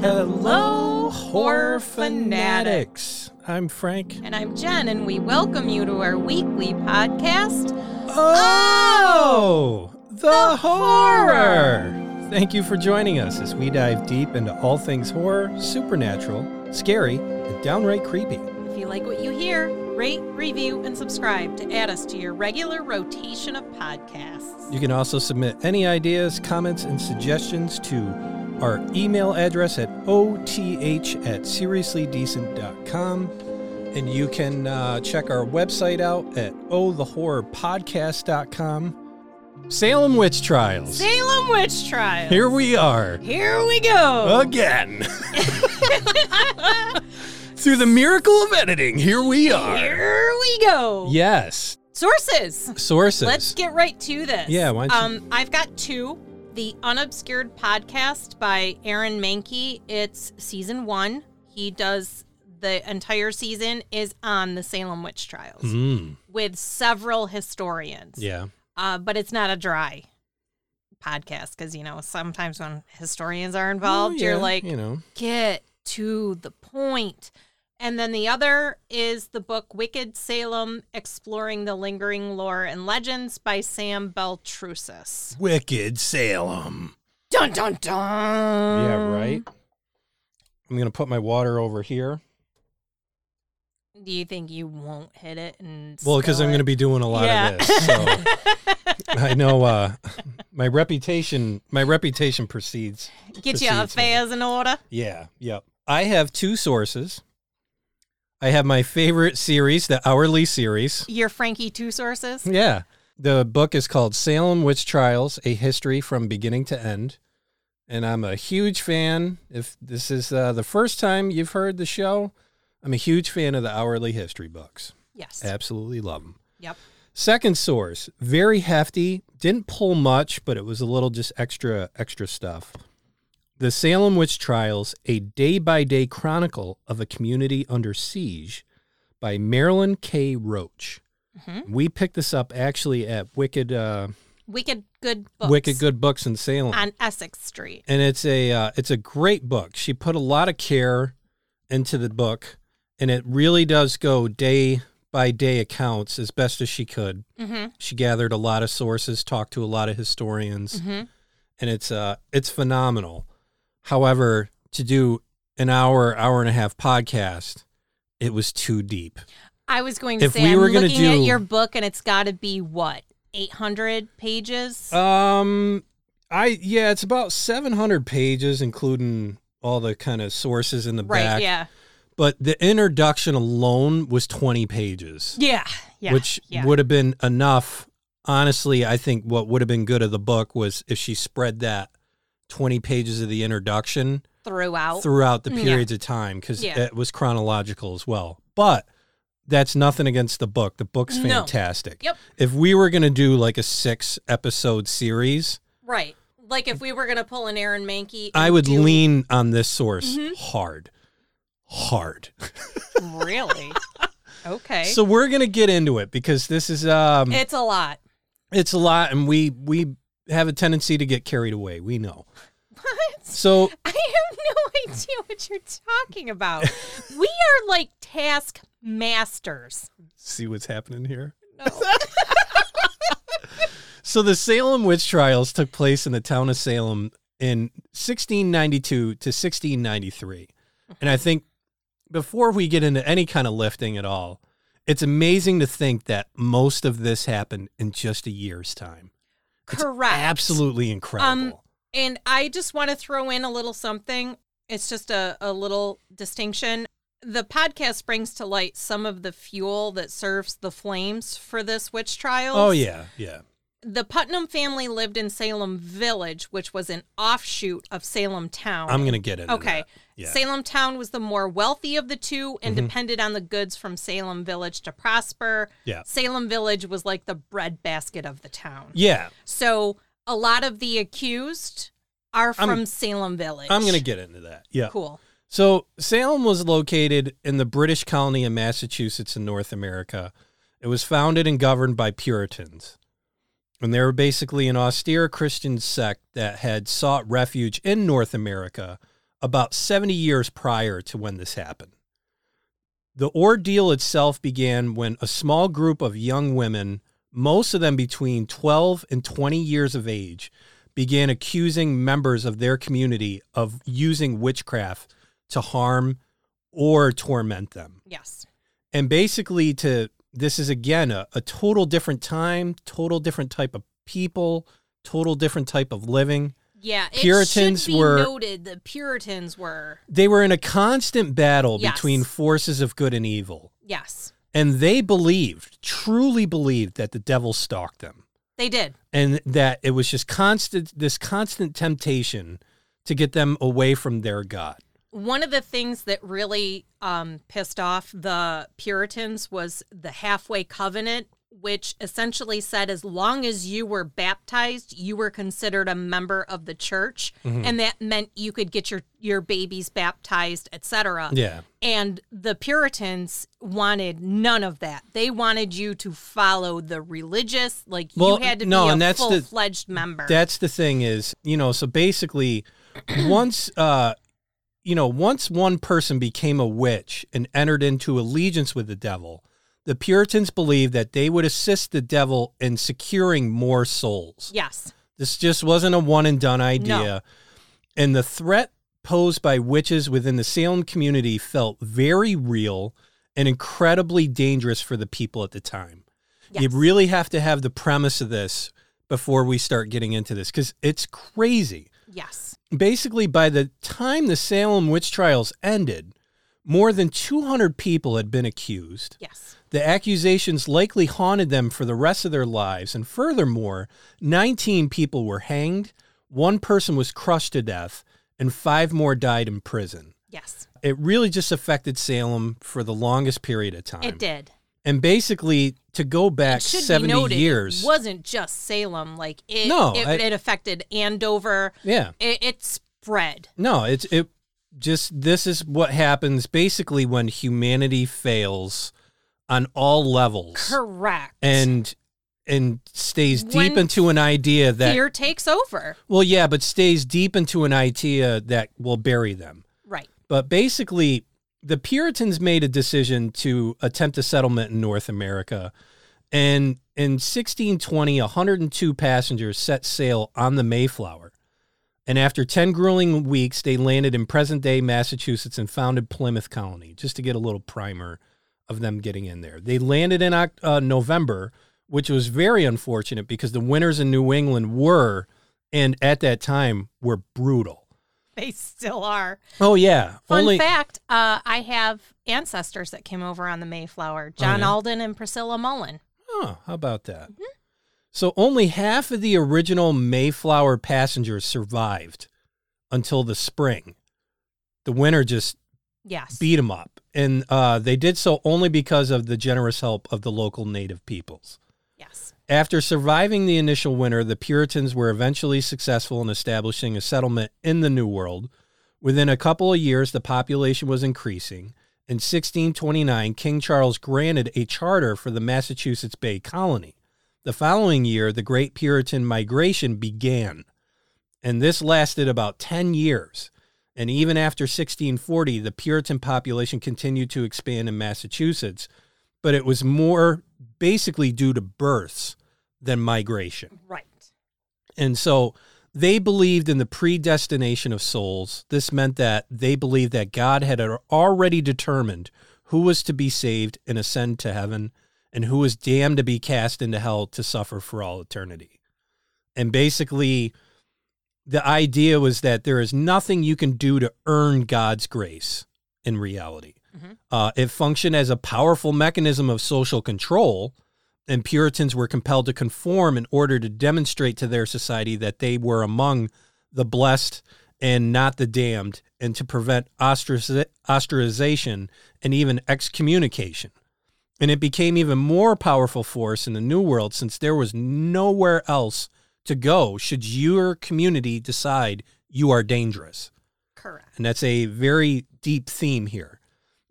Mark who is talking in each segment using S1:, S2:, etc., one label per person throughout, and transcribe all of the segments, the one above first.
S1: Hello, horror fanatics. I'm Frank.
S2: And I'm Jen, and we welcome you to our weekly podcast.
S1: Oh, the, horror! Thank you for joining us as we dive deep into all things horror, supernatural, scary, and downright creepy.
S2: If you like what you hear, rate, review, and subscribe to add us to your regular rotation of podcasts.
S1: You can also submit any ideas, comments, and suggestions to our email address at oth at seriouslydecent.com. And you can uh, check our website out at ohthehorrorpodcast.com. Salem Witch Trials.
S2: Salem Witch Trials.
S1: Here we are.
S2: Here we go.
S1: Again. Through the miracle of editing, here we are.
S2: Here we go.
S1: Yes.
S2: Sources.
S1: Sources.
S2: Let's get right to this.
S1: Yeah, why don't you-
S2: Um, I've got two. The Unobscured podcast by Aaron Mahnke. It's season one. He does the entire season is on the Salem witch trials
S1: Mm,
S2: with several historians.
S1: yeah.
S2: Uh, but it's not a dry podcast because you know sometimes when historians are involved,
S1: Well,
S2: you're like,
S1: you know.
S2: get to the point. And then the other is the book Wicked Salem Exploring the Lingering Lore and Legends by Sam Baltrusis.
S1: Wicked Salem.
S2: Dun dun dun.
S1: Yeah, right. I'm gonna put my water over here.
S2: Do you think you won't hit it and
S1: Well, because I'm gonna be doing a lot
S2: Yeah.
S1: of this. So I know uh, my reputation. My reputation precedes.
S2: get your
S1: precedes me.
S2: affairs in order?
S1: Yeah. Yep. I have two sources. I have my favorite series, the hourly series.
S2: Your Frankie two sources.
S1: Yeah. The book is called Salem Witch Trials: A History from Beginning to End. And I'm a huge fan. If this is uh, the first time you've heard the show, I'm a huge fan of the hourly history books.
S2: Yes.
S1: Absolutely love them.
S2: Yep.
S1: Second source, very hefty. Didn't pull much, but it was a little just extra, extra stuff. The Salem Witch Trials, a day by day chronicle of a community under siege by Marilyn K. Roach.
S2: Mhm.
S1: We picked this up actually at Wicked, uh,
S2: Wicked Good Books.
S1: Wicked Good Books in Salem.
S2: on Essex Street.
S1: and it's a uh, it's a great book. She put a lot of care into the book, and it really does go day by day accounts as best as she could.
S2: Mm-hmm.
S1: She gathered a lot of sources, talked to a lot of historians,
S2: Mm-hmm.
S1: and it's uh it's phenomenal. However, to do an hour, hour and a half podcast, it was too deep.
S2: I was going to
S1: If
S2: say,
S1: we
S2: I'm
S1: were gonna
S2: looking at
S1: do-
S2: your book, and it's got to be what 800 pages.
S1: Um, I yeah, it's about seven hundred pages, including all the kind of sources in the
S2: right?
S1: back.
S2: Yeah.
S1: But the introduction alone was twenty pages,
S2: Yeah. Yeah.
S1: which
S2: yeah.
S1: would have been enough. Honestly, I think what would have been good of the book was if she spread that twenty pages of the introduction
S2: throughout.
S1: throughout the
S2: Yeah.
S1: periods of time because
S2: Yeah.
S1: it was chronological as well. But that's nothing against the book. The book's
S2: No.
S1: fantastic.
S2: Yep.
S1: If we were going to do like a six episode series,
S2: right. Like if we were going to pull an Aaron Mahnke,
S1: I would
S2: do-
S1: lean on this source
S2: Mhm.
S1: hard. Hard.
S2: Really? okay.
S1: So we're going to get into it because this is um
S2: it's a lot.
S1: it's a lot and we we have a tendency to get carried away. We know.
S2: What?
S1: So
S2: I have no idea what you're talking about. we are like task masters.
S1: see what's happening here.
S2: No.
S1: So the Salem witch trials took place in the town of Salem in 1692 to 1693. And I think before we get into any kind of lifting at all, it's amazing to think that most of this happened in just a year's time. It's
S2: Correct.
S1: Absolutely incredible.
S2: Um, And I just want to throw in a little something. It's just a, a little distinction. The podcast brings to light some of the fuel that serves the flames for this witch trial.
S1: oh yeah, yeah.
S2: The Putnam family lived in Salem Village, which was an offshoot of Salem Town.
S1: I'm going to get into
S2: Okay.
S1: that. Yeah.
S2: Salem Town was the more wealthy of the two and
S1: Mhm.
S2: depended on the goods from Salem Village to prosper.
S1: Yeah.
S2: Salem Village was like the breadbasket of the town.
S1: Yeah.
S2: So a lot of the accused are
S1: I'm-
S2: from Salem Village.
S1: I'm going to get into that. Yeah.
S2: Cool.
S1: So Salem was located in the British colony of Massachusetts in North America. It was founded and governed by Puritans. And they were basically an austere Christian sect that had sought refuge in North America about 70 years prior to when this happened. The ordeal itself began when a small group of young women, most of them between 12 and 20 years of age, began accusing members of their community of using witchcraft to harm or torment them.
S2: Yes.
S1: And basically, to this is again a, a total different time, total different type of people, total different type of living.
S2: Yeah, it
S1: Puritans were-
S2: noted the Puritans were
S1: They were in a constant battle
S2: Yes.
S1: between forces of good and evil.
S2: yes,
S1: And they believed, truly believed, that the devil stalked them.
S2: they did.
S1: And that it was just constant, this constant temptation to get them away from their God.
S2: One of the things that really um, pissed off the Puritans was the halfway covenant, which essentially said as long as you were baptized, you were considered a member of the church, and that meant you could get your your babies baptized, etc.
S1: Yeah.
S2: And the Puritans wanted none of that. They wanted you to follow the religious, like
S1: Well,
S2: you had to
S1: no,
S2: be
S1: and
S2: a
S1: that's the-
S2: full fledged member.
S1: That's the thing is, you know, so basically once uh you know, once one person became a witch and entered into allegiance with the devil, the Puritans believed that they would assist the devil in securing more souls.
S2: yes.
S1: This just wasn't a one and done idea. And the threat posed by witches within the Salem community felt very real and incredibly dangerous for the people at the time. You really have to have the premise of this before we start getting into this because it's crazy.
S2: Yes.
S1: Basically, by the time the Salem witch trials ended, more than 200 people had been accused.
S2: Yes.
S1: The accusations likely haunted them for the rest of their lives. And furthermore, 19 people were hanged, one person was crushed to death, and five more died in prison.
S2: Yes.
S1: It really just affected Salem for the longest period of time.
S2: It did.
S1: And basically, to go back
S2: It
S1: 70
S2: be noted,
S1: years.
S2: It wasn't just Salem. Like it,
S1: No,
S2: it,
S1: I-
S2: it affected Andover.
S1: yeah.
S2: It, it spread.
S1: No, it's it just this is what happens basically when humanity fails on all levels
S2: Correct.
S1: and and stays deep into an idea that
S2: fear takes over.
S1: well yeah, but stays deep into an idea that will bury them.
S2: Right.
S1: But basically the Puritans made a decision to attempt a settlement in North America. And in 1620, 102 passengers set sail on the Mayflower. And after 10 grueling weeks, they landed in present day Massachusetts and founded Plymouth Colony, just to get a little primer of them getting in there. They landed in uh, November, which was very unfortunate because the winters in New England were, and at that time, were brutal.
S2: They still are.
S1: Oh, yeah.
S2: Fun
S1: Only,
S2: fact: uh, I have ancestors that came over on the Mayflower. John
S1: yeah?
S2: Alden and Priscilla Mullen.
S1: Oh, how about that?
S2: Mm-hmm.
S1: So only half of the original Mayflower passengers survived until the spring. The winter just
S2: Yes.
S1: beat them up, and uh, they did so only because of the generous help of the local native peoples.
S2: yes.
S1: After surviving the initial winter, the Puritans were eventually successful in establishing a settlement in the New World. Within a couple of years, the population was increasing. In 1629, King Charles granted a charter for the Massachusetts Bay Colony. The following year, the Great Puritan Migration began, and this lasted about 10 years. And even after 1640, the Puritan population continued to expand in Massachusetts, but it was more basically due to births than migration.
S2: Right.
S1: And so they believed in the predestination of souls. This meant that they believed that God had already determined who was to be saved and ascend to heaven and who was damned to be cast into hell to suffer for all eternity. And basically, the idea was that there is nothing you can do to earn God's grace in reality.
S2: Mhm.
S1: Uh, it functioned as a powerful mechanism of social control, and Puritans were compelled to conform in order to demonstrate to their society that they were among the blessed and not the damned, and to prevent ostraci- ostracization and even excommunication. And it became even more powerful force in the New World since there was nowhere else to go should your community decide you are dangerous.
S2: Correct.
S1: And that's a very deep theme here.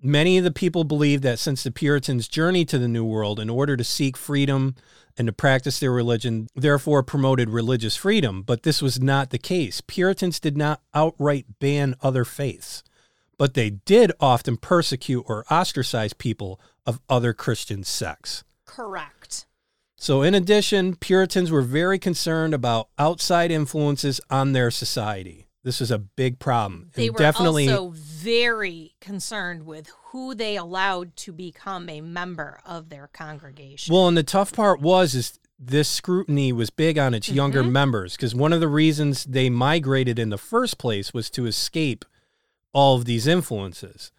S1: Many of the people believed that since the Puritans journeyed to the New World in order to seek freedom and to practice their religion, therefore promoted religious freedom. But this was not the case. Puritans did not outright ban other faiths, but they did often persecute or ostracize people of other Christian sects.
S2: Correct.
S1: So, in addition, Puritans were very concerned about outside influences on their society. This is a big problem.
S2: They
S1: And
S2: were
S1: definitely
S2: also very concerned with who they allowed to become a member of their congregation.
S1: Well, and the tough part was is this scrutiny was big on its younger
S2: Mm-hmm.
S1: members because one of the reasons they migrated in the first place was to escape all of these influences.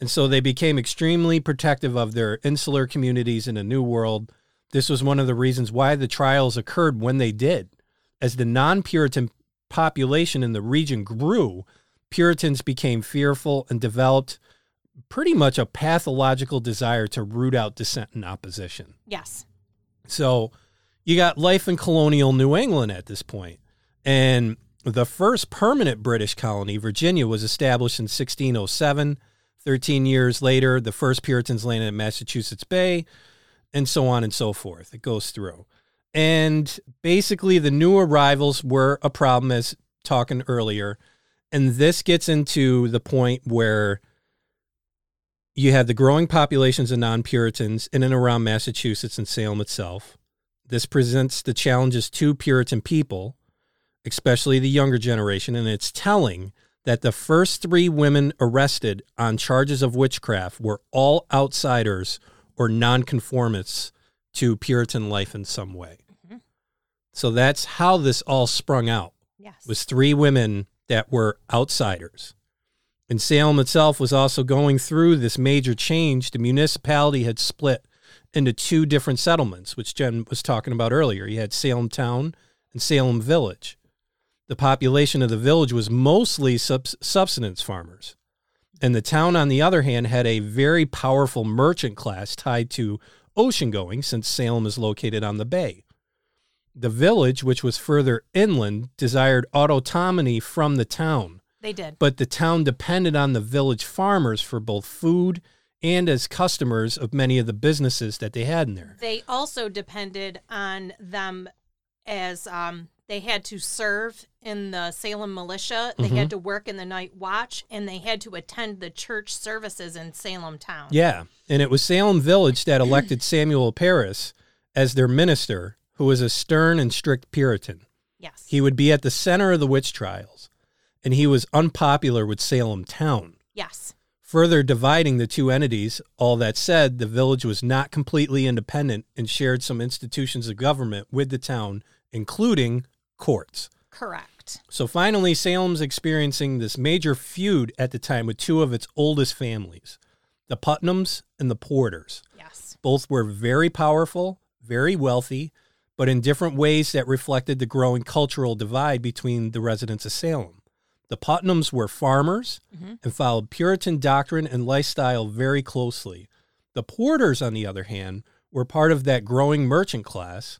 S1: And so they became extremely protective of their insular communities in a new world. This was one of the reasons why the trials occurred when they did. As the non Puritan population in the region grew, Puritans became fearful and developed pretty much a pathological desire to root out dissent and opposition.
S2: yes.
S1: So you got life in colonial New England at this point. And the first permanent British colony, Virginia, was established in 1607. 13 years later, the first Puritans landed in Massachusetts Bay, and so on and so forth. It goes through. And basically, the new arrivals were a problem, as talking earlier. And this gets into the point where you have the growing populations of non Puritans in and around Massachusetts and Salem itself. This presents the challenges to Puritan people, especially the younger generation, and it's telling that the first three women arrested on charges of witchcraft were all outsiders or nonconformists to Puritan life in some way. So that's how this all sprung out
S2: Yes.
S1: was three women that were outsiders. And Salem itself was also going through this major change. The municipality had split into two different settlements, which Jen was talking about earlier. You had Salem Town and Salem Village. The population of the village was mostly subs- subsistence farmers. And the town, on the other hand, had a very powerful merchant class tied to ocean going, since Salem is located on the bay. The village, which was further inland, desired autonomy from the town,
S2: they did.
S1: but the town depended on the village farmers for both food and as customers of many of the businesses that they had in there.
S2: They also depended on them as um, they had to serve in the Salem militia. They
S1: Mm-hmm.
S2: had to work in the night watch, and they had to attend the church services in Salem town.
S1: Yeah, and it was Salem Village that elected Samuel Parris as their minister, who was a stern and strict Puritan.
S2: Yes.
S1: He would be at the center of the witch trials, and he was unpopular with Salem town.
S2: yes.
S1: Further dividing the two entities, all that said, the village was not completely independent and shared some institutions of government with the town, including courts.
S2: Correct.
S1: So finally, Salem's experiencing this major feud at the time with two of its oldest families, the Putnams and the Porters.
S2: Yes.
S1: Both were very powerful, very wealthy, but in different ways that reflected the growing cultural divide between the residents of Salem. The Putnams were farmers
S2: Mhm.
S1: and followed Puritan doctrine and lifestyle very closely. The Porters, on the other hand, were part of that growing merchant class.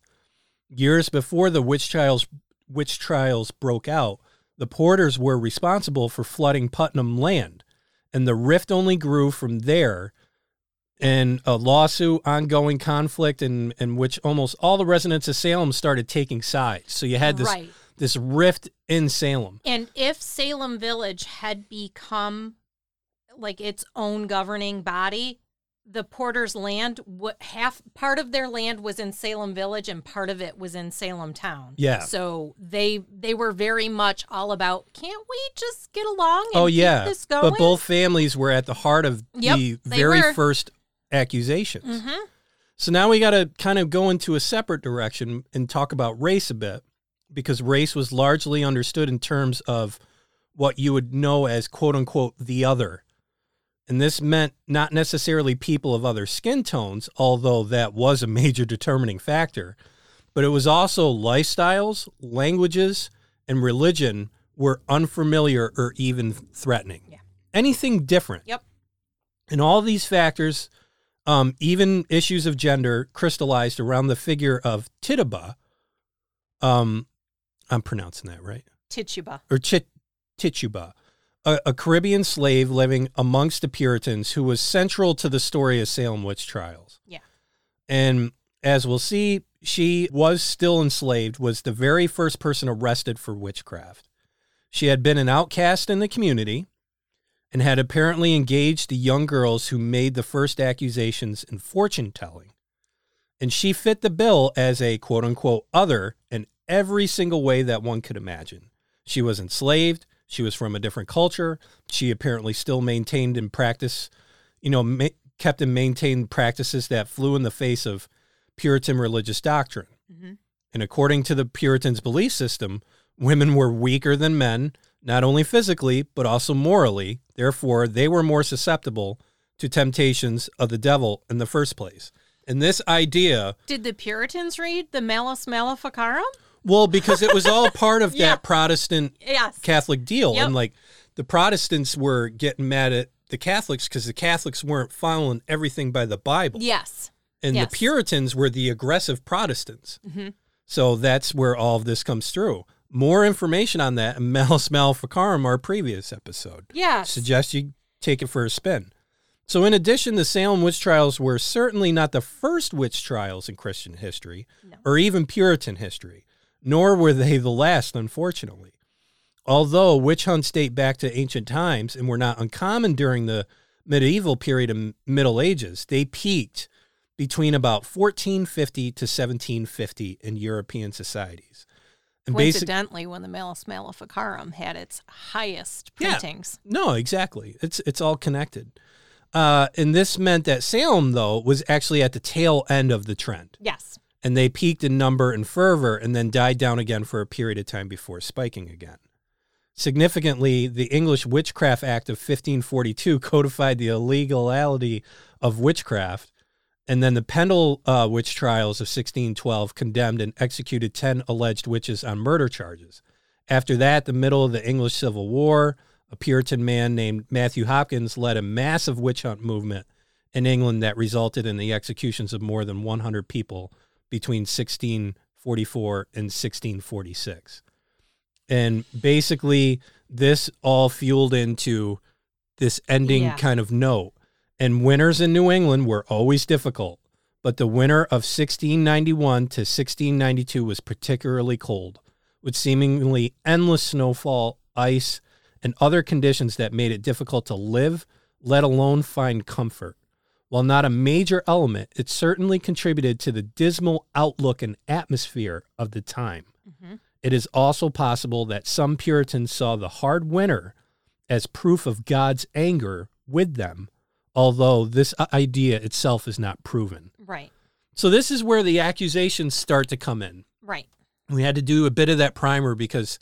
S1: Years before the witch trials, witch trials broke out, the Porters were responsible for flooding Putnam land, and the rift only grew from there and a lawsuit, ongoing conflict, in, in which almost all the residents of Salem started taking sides. So you had this
S2: Right.
S1: this rift in Salem.
S2: And if Salem Village had become like its own governing body, the Porter's land, what half part of their land was in Salem Village and part of it was in Salem town.
S1: Yeah.
S2: So they they were very much all about can't we just get along oh, and
S1: Oh yeah,
S2: this going?
S1: but both families were at the heart of
S2: Yep,
S1: the very
S2: were.
S1: first accusations.
S2: Mhm.
S1: So now we got to kind of go into a separate direction and talk about race a bit because race was largely understood in terms of what you would know as quote unquote the other. And this meant not necessarily people of other skin tones, although that was a major determining factor, but it was also lifestyles, languages, and religion were unfamiliar or even threatening.
S2: Yeah.
S1: Anything different.
S2: Yep.
S1: And all these factors, um, even issues of gender, crystallized around the figure of Tituba. Um, I'm pronouncing that right,
S2: Tituba.
S1: or Chit, Tituba, a, a Caribbean slave living amongst the Puritans who was central to the story of Salem witch trials.
S2: Yeah.
S1: And as we'll see, she was still enslaved, was the very first person arrested for witchcraft. She had been an outcast in the community and had apparently engaged the young girls who made the first accusations in fortune telling. And she fit the bill as a quote unquote other in every single way that one could imagine. She was enslaved. She was from a different culture. She apparently still maintained and practice, you know, ma- kept and maintained practices that flew in the face of Puritan religious doctrine.
S2: Mm-hmm.
S1: And according to the Puritans' belief system, women were weaker than men, not only physically, but also morally. Therefore, they were more susceptible to temptations of the devil in the first place. And this idea,
S2: Did the Puritans read the Malleus Maleficarum?
S1: well, because it was all part of
S2: Yeah.
S1: that Protestant
S2: Yes.
S1: Catholic deal.
S2: Yep.
S1: And like the Protestants were getting mad at the Catholics because the Catholics weren't following everything by the Bible.
S2: yes.
S1: And
S2: Yes.
S1: the Puritans were the aggressive Protestants.
S2: Mhm.
S1: So that's where all of this comes through. More information on that in Malleus Maleficarum, our previous episode.
S2: Yes.
S1: Suggest you take it for a spin. So, in addition, the Salem witch trials were certainly not the first witch trials in Christian history
S2: No.
S1: or even Puritan history, nor were they the last, unfortunately. Although witch hunts date back to ancient times and were not uncommon during the medieval period of Middle Ages, they peaked between about 1450 to 1750 in European societies. And basic,
S2: Coincidentally, when the Malleus Maleficarum had its highest
S1: Yeah.
S2: printings.
S1: no, exactly. It's it's all connected. Uh, and this meant that Salem, though, was actually at the tail end of the trend.
S2: Yes.
S1: and they peaked in number and fervor and then died down again for a period of time before spiking again. Significantly, the English Witchcraft Act of 1542 codified the illegality of witchcraft, and then the Pendle uh, witch trials of 1612 condemned and executed 10 alleged witches on murder charges. After that, the middle of the English Civil War, a Puritan man named Matthew Hopkins led a massive witch hunt movement in England that resulted in the executions of more than 100 people between 1644 and 1646. And basically, this all fueled into this ending
S2: Yeah.
S1: kind of note. And winters in New England were always difficult, but the winter of 1691 to 1692 was particularly cold, with seemingly endless snowfall, ice, and other conditions that made it difficult to live, let alone find comfort. While not a major element, it certainly contributed to the dismal outlook and atmosphere of the time.
S2: Mhm.
S1: It is also possible that some Puritans saw the hard winter as proof of God's anger with them, although this idea itself is not proven.
S2: Right.
S1: So, this is where the accusations start to come in.
S2: Right.
S1: We had to do a bit of that primer because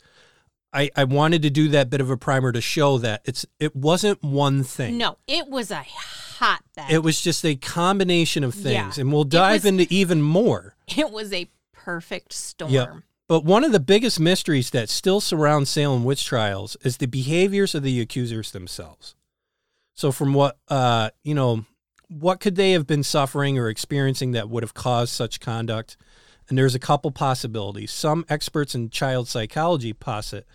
S1: I, I wanted to do that bit of a primer to show that it's it wasn't one thing.
S2: No, it was a hotbed.
S1: It was just a combination of things,
S2: Yeah.
S1: and we'll dive
S2: was-
S1: into even more.
S2: It was a perfect storm.
S1: Yep. But one of the biggest mysteries that still surrounds Salem witch trials is the behaviors of the accusers themselves. So, from what uh, you know, what could they have been suffering or experiencing that would have caused such conduct? And there's a couple possibilities. Some experts in child psychology posit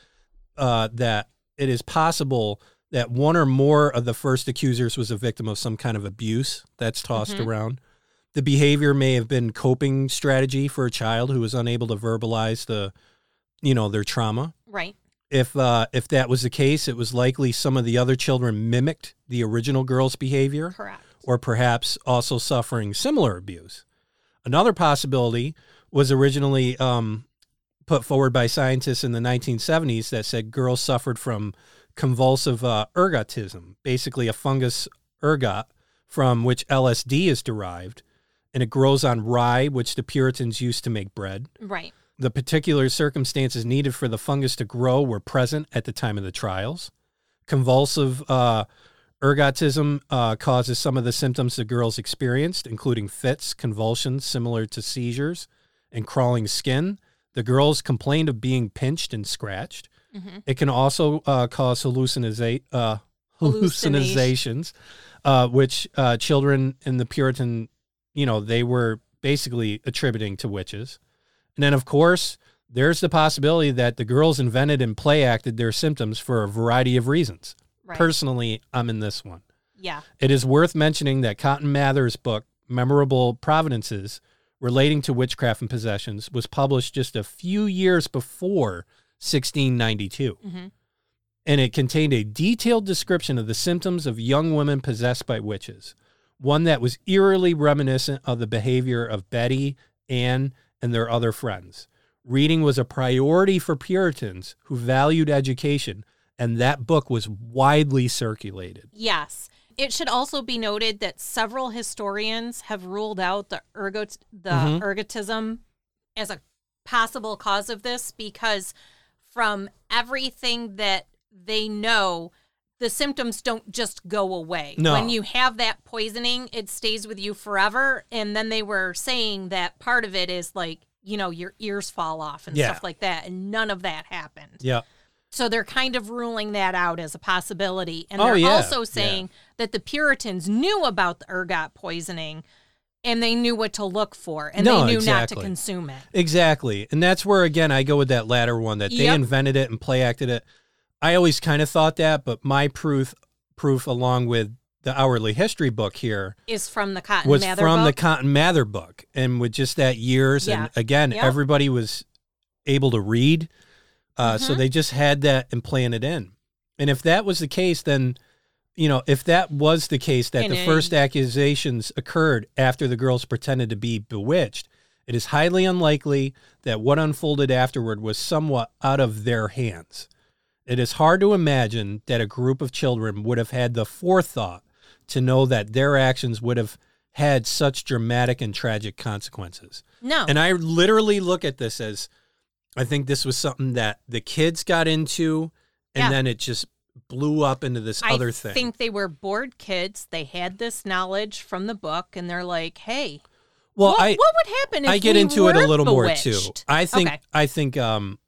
S1: uh, that it is possible that one or more of the first accusers was a victim of some kind of abuse that's tossed
S2: Mhm.
S1: around. The behavior may have been coping strategy for a child who was unable to verbalize the, you know, their trauma.
S2: Right.
S1: If uh, if that was the case, it was likely some of the other children mimicked the original girl's behavior
S2: Correct.
S1: or perhaps also suffering similar abuse. Another possibility was originally um, put forward by scientists in the 1970s that said girls suffered from convulsive uh, ergotism, basically a fungus ergot from which LSD is derived, and it grows on rye, which the Puritans used to make bread.
S2: Right.
S1: The particular circumstances needed for the fungus to grow were present at the time of the trials. Convulsive uh, ergotism uh, causes some of the symptoms the girls experienced, including fits, convulsions similar to seizures, and crawling skin. The girls complained of being pinched and scratched.
S2: hmm
S1: It can also uh, cause halluciniza- uh, hallucinations, uh, which uh, children in the Puritan, you know, they were basically attributing to witches. And then, of course, there's the possibility that the girls invented and play acted their symptoms for a variety of reasons.
S2: Right.
S1: Personally, I'm in this one.
S2: yeah.
S1: It is worth mentioning that Cotton Mather's book, Memorable Providences, relating to witchcraft and possessions, was published just a few years before 1692.
S2: hmm
S1: And it contained a detailed description of the symptoms of young women possessed by witches, one that was eerily reminiscent of the behavior of Betty, Anne, and their other friends. Reading was a priority for Puritans who valued education, and that book was widely circulated.
S2: Yes. It should also be noted that several historians have ruled out the ergot the
S1: Mhm.
S2: ergotism as a possible cause of this because from everything that they know, the symptoms don't just go away.
S1: No.
S2: When you have that poisoning, it stays with you forever. And then they were saying that part of it is like, you know, your ears fall off and
S1: Yeah.
S2: stuff like that. And none of that happened.
S1: Yeah.
S2: So they're kind of ruling that out as a possibility. And
S1: Oh,
S2: they're
S1: yeah,
S2: also
S1: yeah.
S2: saying that the Puritans knew about the ergot poisoning and they knew what to look for and
S1: No,
S2: they knew not to consume it.
S1: Exactly. And that's where, again, I go with that latter one that they invented it and play acted it. I always kind of thought that, but my proof, proof along with the hourly history book here
S2: Is from the Cotton
S1: was
S2: Mather
S1: from the
S2: book.
S1: Cotton Mather book. And with just that years,
S2: Yeah.
S1: and again,
S2: Yep.
S1: everybody was able to read. Uh, So
S2: Mhm.
S1: they just had that and planted in. And if that was the case, then, you know, if that was the case that
S2: And
S1: the
S2: it-
S1: first accusations occurred after the girls pretended to be bewitched, it is highly unlikely that what unfolded afterward was somewhat out of their hands. It is hard to imagine that a group of children would have had the forethought to know that their actions would have had such dramatic and tragic consequences.
S2: no.
S1: And I literally look at this as I think this was something that the kids got into and
S2: Yeah.
S1: then it just blew up into this
S2: I
S1: other thing.
S2: I think they were bored kids. They had this knowledge from the book and they're like, hey,
S1: well,
S2: what,
S1: I
S2: what would happen if
S1: I get into it a little more too. I think
S2: Okay.
S1: I think um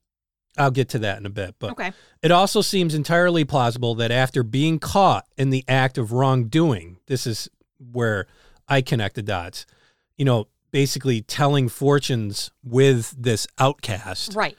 S1: I'll get to that in a bit, but
S2: Okay.
S1: It also seems entirely plausible that after being caught in the act of wrongdoing, this is where I connect the dots, you know, basically telling fortunes with this outcast.
S2: Right.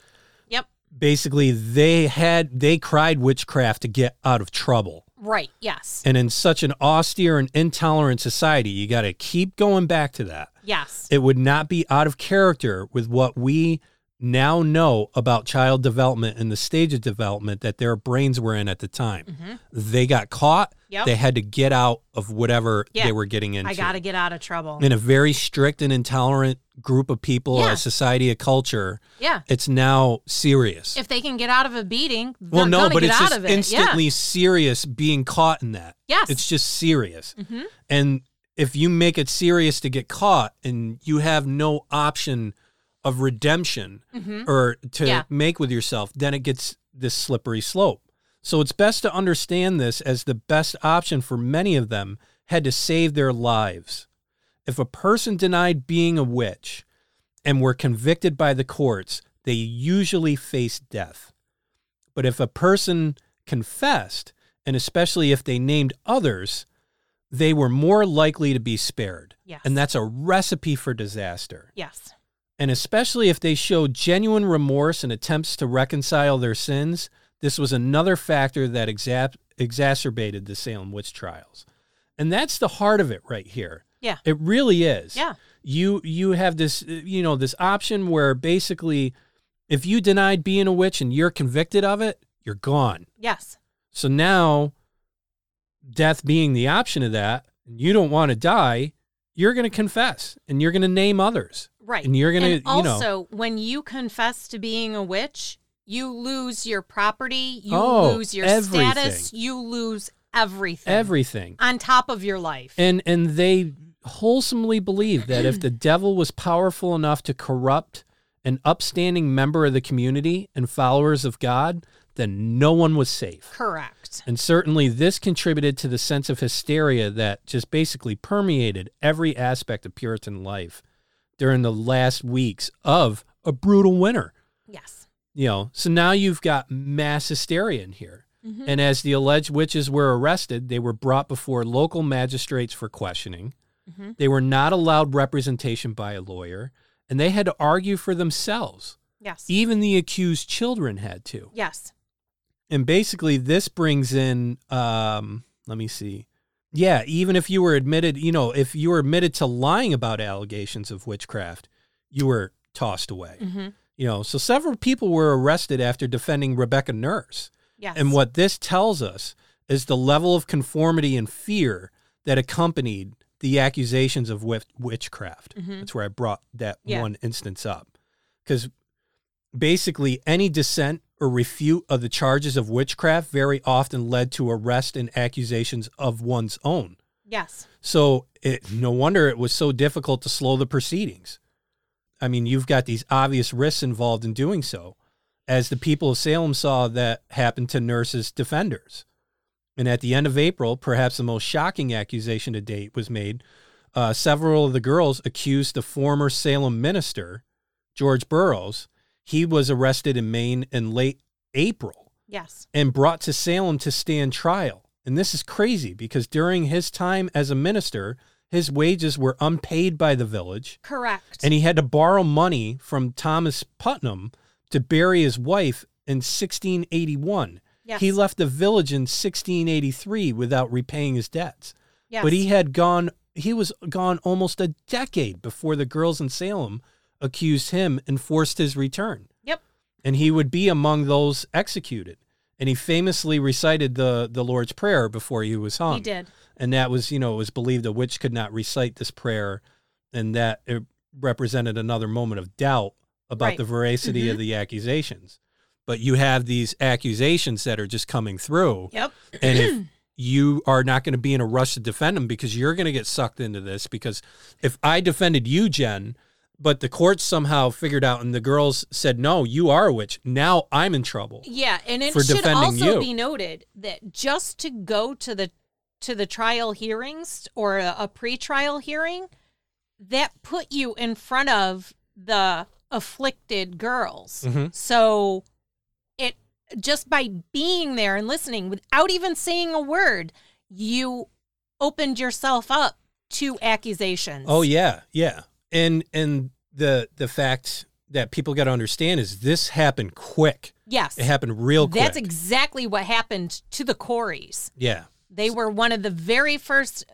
S2: Yep.
S1: Basically, they had, they cried witchcraft to get out of trouble.
S2: Right. Yes.
S1: And in such an austere and intolerant society, you got to keep going back to that.
S2: Yes.
S1: It would not be out of character with what we now know about child development and the stage of development that their brains were in at the time.
S2: Mhm.
S1: They got caught.
S2: Yep.
S1: They had to get out of whatever
S2: Yeah.
S1: they were getting into.
S2: I got to get out of trouble.
S1: in a very strict and intolerant group of people,
S2: Yeah.
S1: a society, a culture.
S2: yeah.
S1: It's now serious.
S2: If they can get out of a beating, they're
S1: well, no, but
S2: get
S1: it's
S2: out
S1: just
S2: of it.
S1: instantly serious being caught in that.
S2: Yeah. Yes.
S1: It's just serious.
S2: Mhm.
S1: And if you make it serious to get caught and you have no option of redemption
S2: Mhm.
S1: or to
S2: Yeah.
S1: make with yourself, then it gets this slippery slope. So it's best to understand this as the best option for many of them had to save their lives. If a person denied being a witch and were convicted by the courts, they usually faced death. But if a person confessed, and especially if they named others, they were more likely to be spared.
S2: Yes.
S1: And that's a recipe for disaster.
S2: yes.
S1: And especially if they showed genuine remorse and attempts to reconcile their sins, this was another factor that exa- exacerbated the Salem witch trials. And that's the heart of it right here.
S2: Yeah.
S1: It really is.
S2: Yeah.
S1: You you have this you know this option where basically if you denied being a witch and you're convicted of it, you're gone.
S2: Yes.
S1: So now death being the option of that, and you don't want to die, you're going to confess and you're going to name others.
S2: Right.
S1: And you're gonna,
S2: And
S1: you know-
S2: also, when you confess to being a witch, you lose your property, you
S1: Oh,
S2: lose your
S1: everything.
S2: status, you lose everything.
S1: Everything.
S2: on top of your life.
S1: And and they wholesomely believed that if the devil was powerful enough to corrupt an upstanding member of the community and followers of God, then no one was safe.
S2: Correct.
S1: And certainly this contributed to the sense of hysteria that just basically permeated every aspect of Puritan life during the last weeks of a brutal winter.
S2: Yes.
S1: You know, so now you've got mass hysteria in here.
S2: Mhm.
S1: And as the alleged witches were arrested, they were brought before local magistrates for questioning.
S2: Mhm.
S1: They were not allowed representation by a lawyer, and they had to argue for themselves.
S2: Yes.
S1: Even the accused children had to.
S2: yes.
S1: And basically, this brings in, um, let me see. Yeah, even if you were admitted, you know, if you were admitted to lying about allegations of witchcraft, you were tossed away.
S2: hmm
S1: You know, so several people were arrested after defending Rebecca Nurse.
S2: Yes.
S1: And what this tells us is the level of conformity and fear that accompanied the accusations of witch- witchcraft.
S2: Mhm.
S1: That's where I brought that
S2: Yeah.
S1: one instance up. Because basically, any dissent or refute of the charges of witchcraft very often led to arrest and accusations of one's own.
S2: Yes.
S1: So it, no wonder it was so difficult to slow the proceedings. I mean, you've got these obvious risks involved in doing so, as the people of Salem saw that happen to nurses' defenders. And at the end of April, perhaps the most shocking accusation to date was made. Uh, several of the girls accused the former Salem minister, George Burroughs. He was arrested in Maine in late April
S2: Yes.
S1: and brought to Salem to stand trial. And this is crazy because during his time as a minister, his wages were unpaid by the village,
S2: Correct.
S1: and he had to borrow money from Thomas Putnam to bury his wife in 1681.
S2: yes.
S1: He left the village in 1683 without repaying his debts.
S2: Yes.
S1: But he had gone he was gone almost a decade before the girls in Salem accused him and forced his return
S2: Yep.
S1: and he would be among those executed. And he famously recited the the Lord's Prayer before he was hung.
S2: He did.
S1: And that was, you know, it was believed a witch could not recite this prayer, and that it represented another moment of doubt about
S2: Right.
S1: the veracity
S2: Mhm.
S1: of the accusations. But you have these accusations that are just coming through,
S2: Yep.
S1: and if you are not going to be in a rush to defend them because you're going to get sucked into this. Because if I defended you, Jen, but the courts somehow figured out and the girls said, no, you are a witch, now I'm in trouble.
S2: Yeah, and it should also
S1: you.
S2: be noted that just to go to the to the trial hearings or a, a pre-trial hearing, that put you in front of the afflicted girls.
S1: Mhm.
S2: So it just by being there and listening without even saying a word, you opened yourself up to accusations.
S1: Oh yeah, yeah. And and the the fact that people got to understand is this happened quick.
S2: yes.
S1: It happened real quick.
S2: That's exactly what happened to the Coreys.
S1: yeah.
S2: They were one of the very first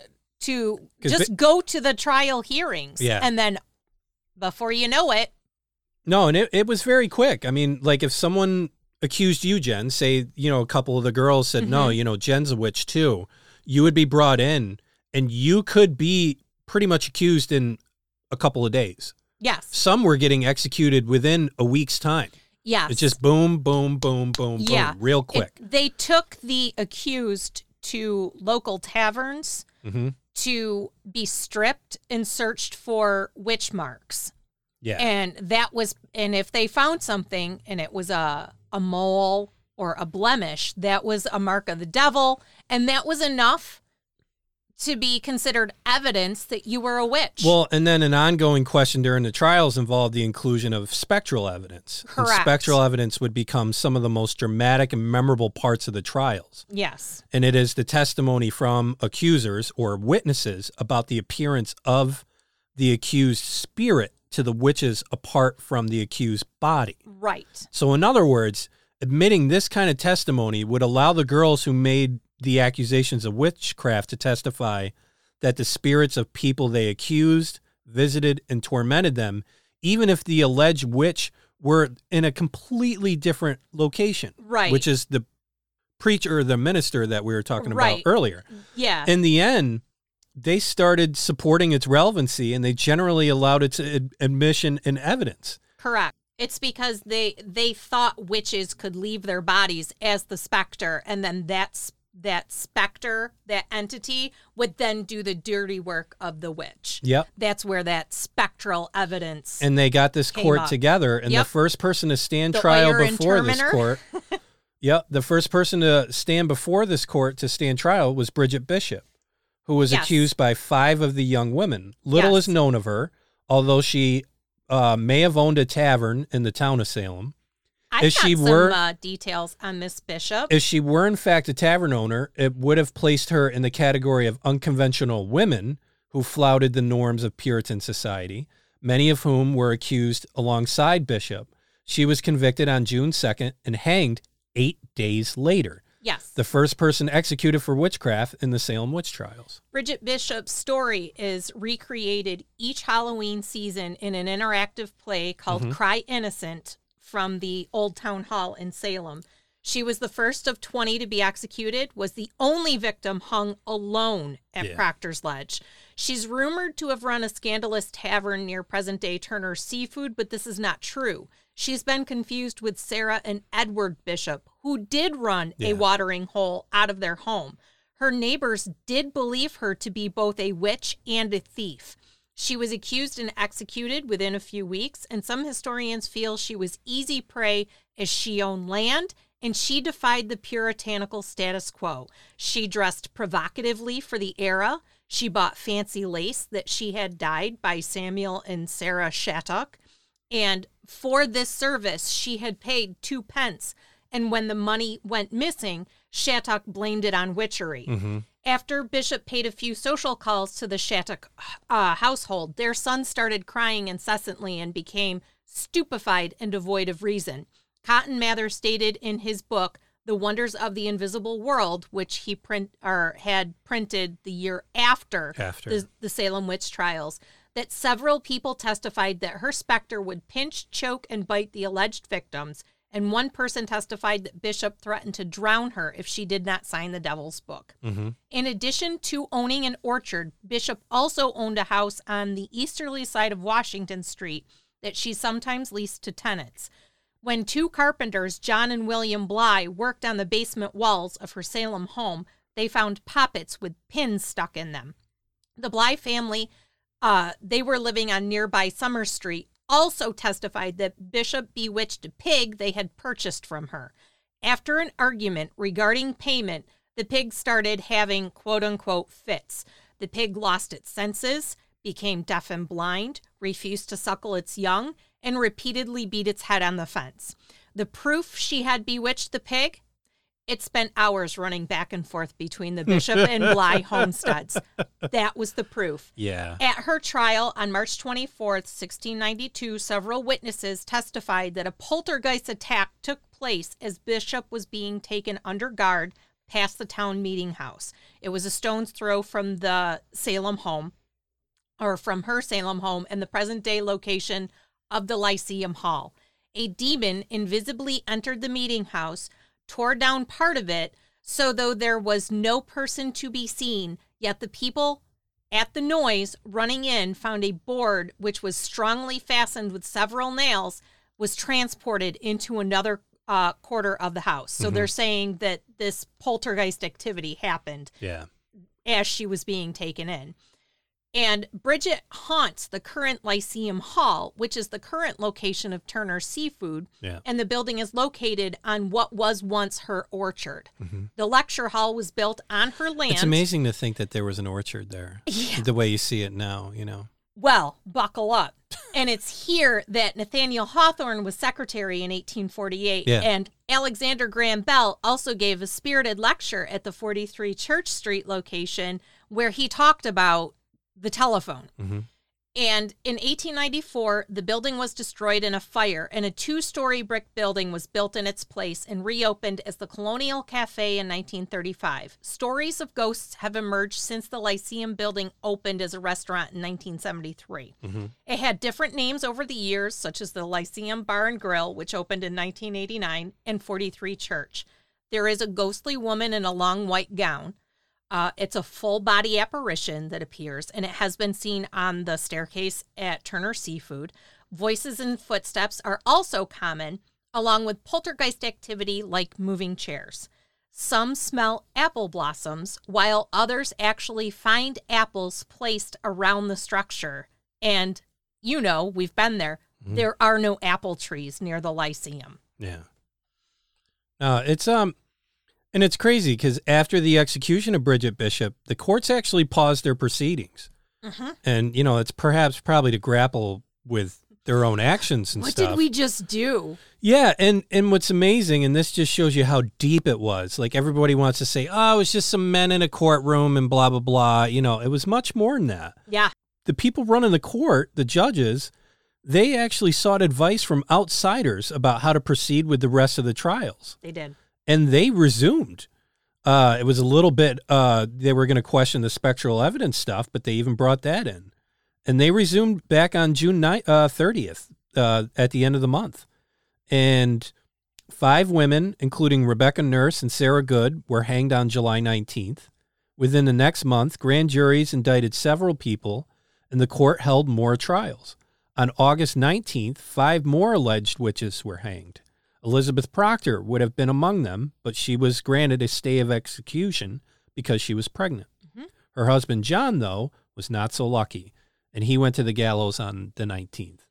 S2: to just
S1: they-
S2: go to the trial hearings.
S1: Yeah.
S2: And then before you know it,
S1: No, and it, it was very quick. I mean, like if someone accused you, Jen, say, you know, a couple of the girls said, no,
S2: Mhm.
S1: you know, Jen's a witch too, you would be brought in and you could be pretty much accused in a couple of days.
S2: yes.
S1: Some were getting executed within a week's time.
S2: Yes.
S1: It's just boom, boom, boom, boom,
S2: Yeah.
S1: boom, real
S2: It-
S1: quick.
S2: they took the accused to local taverns
S1: hmm
S2: to be stripped and searched for witch marks.
S1: Yeah.
S2: And that was and if they found something and it was a a mole or a blemish, that was a mark of the devil and that was enough to be considered evidence that you were a witch.
S1: Well, and then an ongoing question during the trials involved the inclusion of spectral evidence. And
S2: Correct.
S1: spectral evidence would become some of the most dramatic and memorable parts of the trials.
S2: yes.
S1: And it is the testimony from accusers or witnesses about the appearance of the accused spirit to the witches apart from the accused body.
S2: Right.
S1: So, in other words, admitting this kind of testimony would allow the girls who made the accusations of witchcraft to testify that the spirits of people they accused visited and tormented them, even if the alleged witch were in a completely different location,
S2: Right.
S1: which is the preacher or the minister that we were talking
S2: Right.
S1: about earlier.
S2: Yeah.
S1: In the end, they started supporting its relevancy and they generally allowed its ad- admission and evidence.
S2: Correct. It's because they they thought witches could leave their bodies as the specter, and then that's that specter, that entity, would then do the dirty work of the witch.
S1: Yep.
S2: That's where that spectral evidence.
S1: and they got this court
S2: up.
S1: together and
S2: Yep.
S1: the first person to stand
S2: The
S1: trial before this court yep the first person to stand before this court to stand trial was bridget bishop who was
S2: Yes.
S1: accused by five of the young women little
S2: Yes.
S1: is known of her although she uh, may have owned a tavern in the town of salem
S2: I've
S1: if she
S2: some
S1: were-
S2: uh, details on Miss Bishop.
S1: if she were in fact a tavern owner it would have placed her in the category of unconventional women who flouted the norms of puritan society many of whom were accused alongside bishop She was convicted on June 2nd and hanged eight days later.
S2: Yes.
S1: The first person executed for witchcraft in the Salem witch trials.
S2: Bridget Bishop's story is recreated each Halloween season in an interactive play called
S1: Mm-hmm.
S2: Cry Innocent from the Old Town Hall in Salem. She was the first of 20 to be executed, was the only victim hung alone at
S1: Yeah.
S2: Proctor's Ledge. She's rumored to have run a scandalous tavern near present day Turner Seafood, but this is not true. She's been confused with Sarah and Edward Bishop, who did run
S1: Yeah.
S2: a watering hole out of their home. Her neighbors did believe her to be both a witch and a thief. She was accused and executed within a few weeks, and some historians feel she was easy prey as she owned land and she defied the puritanical status quo. She dressed provocatively for the era. She bought fancy lace that she had dyed by Samuel and Sarah Shattuck. And for this service, she had paid two pence. And when the money went missing, Shattuck blamed it on witchery. Mm-hmm. After Bishop paid a few social calls to the Shattuck uh, household, their son started crying incessantly and became stupefied and devoid of reason. Cotton Mather stated in his book, The Wonders of the Invisible World, which he print or had printed the year after,
S1: After.
S2: The, the Salem witch trials, that several people testified that her specter would pinch, choke, and bite the alleged victims, and one person testified that Bishop threatened to drown her if she did not sign the devil's book. In addition to owning an orchard, Bishop also owned a house on the easterly side of Washington Street that she sometimes leased to tenants. When two carpenters, John and William Bly, worked on the basement walls of her Salem home, they found poppets with pins stuck in them. The Bly family, uh, they were living on nearby Summer Street, also testified that Bishop bewitched a pig they had purchased from her. After an argument regarding payment, the pig started having quote unquote fits. The pig lost its senses, became deaf and blind, refused to suckle its young, and repeatedly beat its head on the fence. The proof she had bewitched the pig? It spent hours running back and forth between the Bishop and Bly homesteads. That was the proof.
S1: Yeah.
S2: At her trial on March 24th, 1692, several witnesses testified that a poltergeist attack took place as Bishop was being taken under guard past the town meeting house. It was a stone's throw from the Salem home, or from her Salem home, and the present day location of the Lyceum Hall. A demon invisibly entered the meeting house, tore down part of it, so though there was no person to be seen, yet the people at the noise running in found a board which was strongly fastened with several nails was transported into another uh, quarter of the house. So they're saying that this poltergeist activity happened
S1: Yeah.
S2: as she was being taken in. And Bridget haunts the current Lyceum Hall, which is the current location of Turner Seafood.
S1: Yeah.
S2: And the building is located on what was once her orchard. Mm-hmm. The lecture hall was built on her land.
S1: It's amazing to think that there was an orchard there.
S2: Yeah.
S1: The way you see it now, you know.
S2: Well, buckle up. and it's here that Nathaniel Hawthorne was secretary in 1848.
S1: Yeah.
S2: And Alexander Graham Bell also gave a spirited lecture at the 43 Church Street location where he talked about the telephone.
S1: Mhm.
S2: And in 1894, the building was destroyed in a fire, and a two story brick building was built in its place and reopened as the Colonial Cafe in 1935. Stories of ghosts have emerged since the Lyceum building opened as a restaurant in 1973. It had different names over the years, such as the Lyceum Bar and Grill, which opened in 1989, and 43 Church. There is a ghostly woman in a long white gown. Uh, it's a full body apparition that appears, and it has been seen on the staircase at Turner Seafood. Voices and footsteps are also common, along with poltergeist activity like moving chairs. Some smell apple blossoms, while others actually find apples placed around the structure. And you know, we've been there. There are no apple trees near the Lyceum.
S1: Yeah. Uh, it's um, and it's crazy because after the execution of Bridget Bishop, the courts actually paused their proceedings,
S2: Mhm.
S1: and you know it's perhaps probably to grapple with their own actions and
S2: What
S1: stuff.
S2: What did we just do?
S1: Yeah, and and what's amazing, and this just shows you how deep it was. Like everybody wants to say, "Oh, it was just some men in a courtroom and blah blah blah." You know, it was much more than that.
S2: Yeah.
S1: The people running the court, the judges, they actually sought advice from outsiders about how to proceed with the rest of the trials.
S2: They did.
S1: And they resumed. Uh, it was a little bit, uh, they were going to question the spectral evidence stuff, but they even brought that in. And they resumed back on June 9th, uh, 30th uh, at the end of the month. And five women, including Rebecca Nurse and Sarah Good, were hanged on July 19th. Within the next month, grand juries indicted several people, and the court held more trials. On August 19th, five more alleged witches were hanged. Elizabeth Proctor would have been among them, but she was granted a stay of execution because she was pregnant.
S2: Mhm.
S1: Her husband, John, though, was not so lucky, and he went to the gallows on the 19th.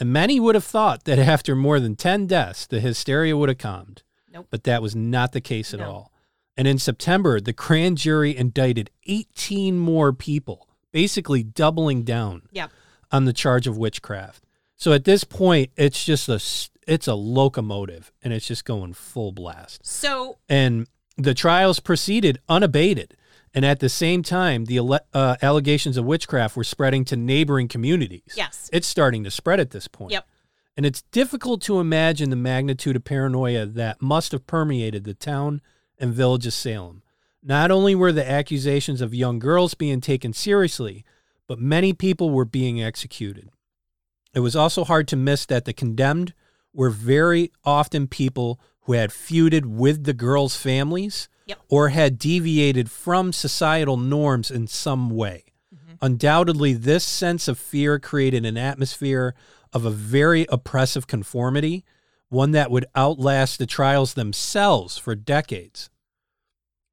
S1: And many would have thought that after more than 10 deaths, the hysteria would have calmed.
S2: Nope.
S1: But that was not the case at
S2: No.
S1: all. And in September, the grand jury indicted 18 more people, basically doubling down
S2: Yep.
S1: on the charge of witchcraft. So at this point, it's just a it's a locomotive and it's just going full blast.
S2: So
S1: And the trials proceeded unabated. And at the same time, the ele- uh, allegations of witchcraft were spreading to neighboring communities.
S2: yes.
S1: It's starting to spread at this point.
S2: Yep.
S1: And it's difficult to imagine the magnitude of paranoia that must have permeated the town and village of Salem. Not only were the accusations of young girls being taken seriously, but many people were being executed. It was also hard to miss that the condemned were very often people who had feuded with the girls' families
S2: Yep.
S1: or had deviated from societal norms in some way. Undoubtedly, this sense of fear created an atmosphere of a very oppressive conformity, one that would outlast the trials themselves for decades.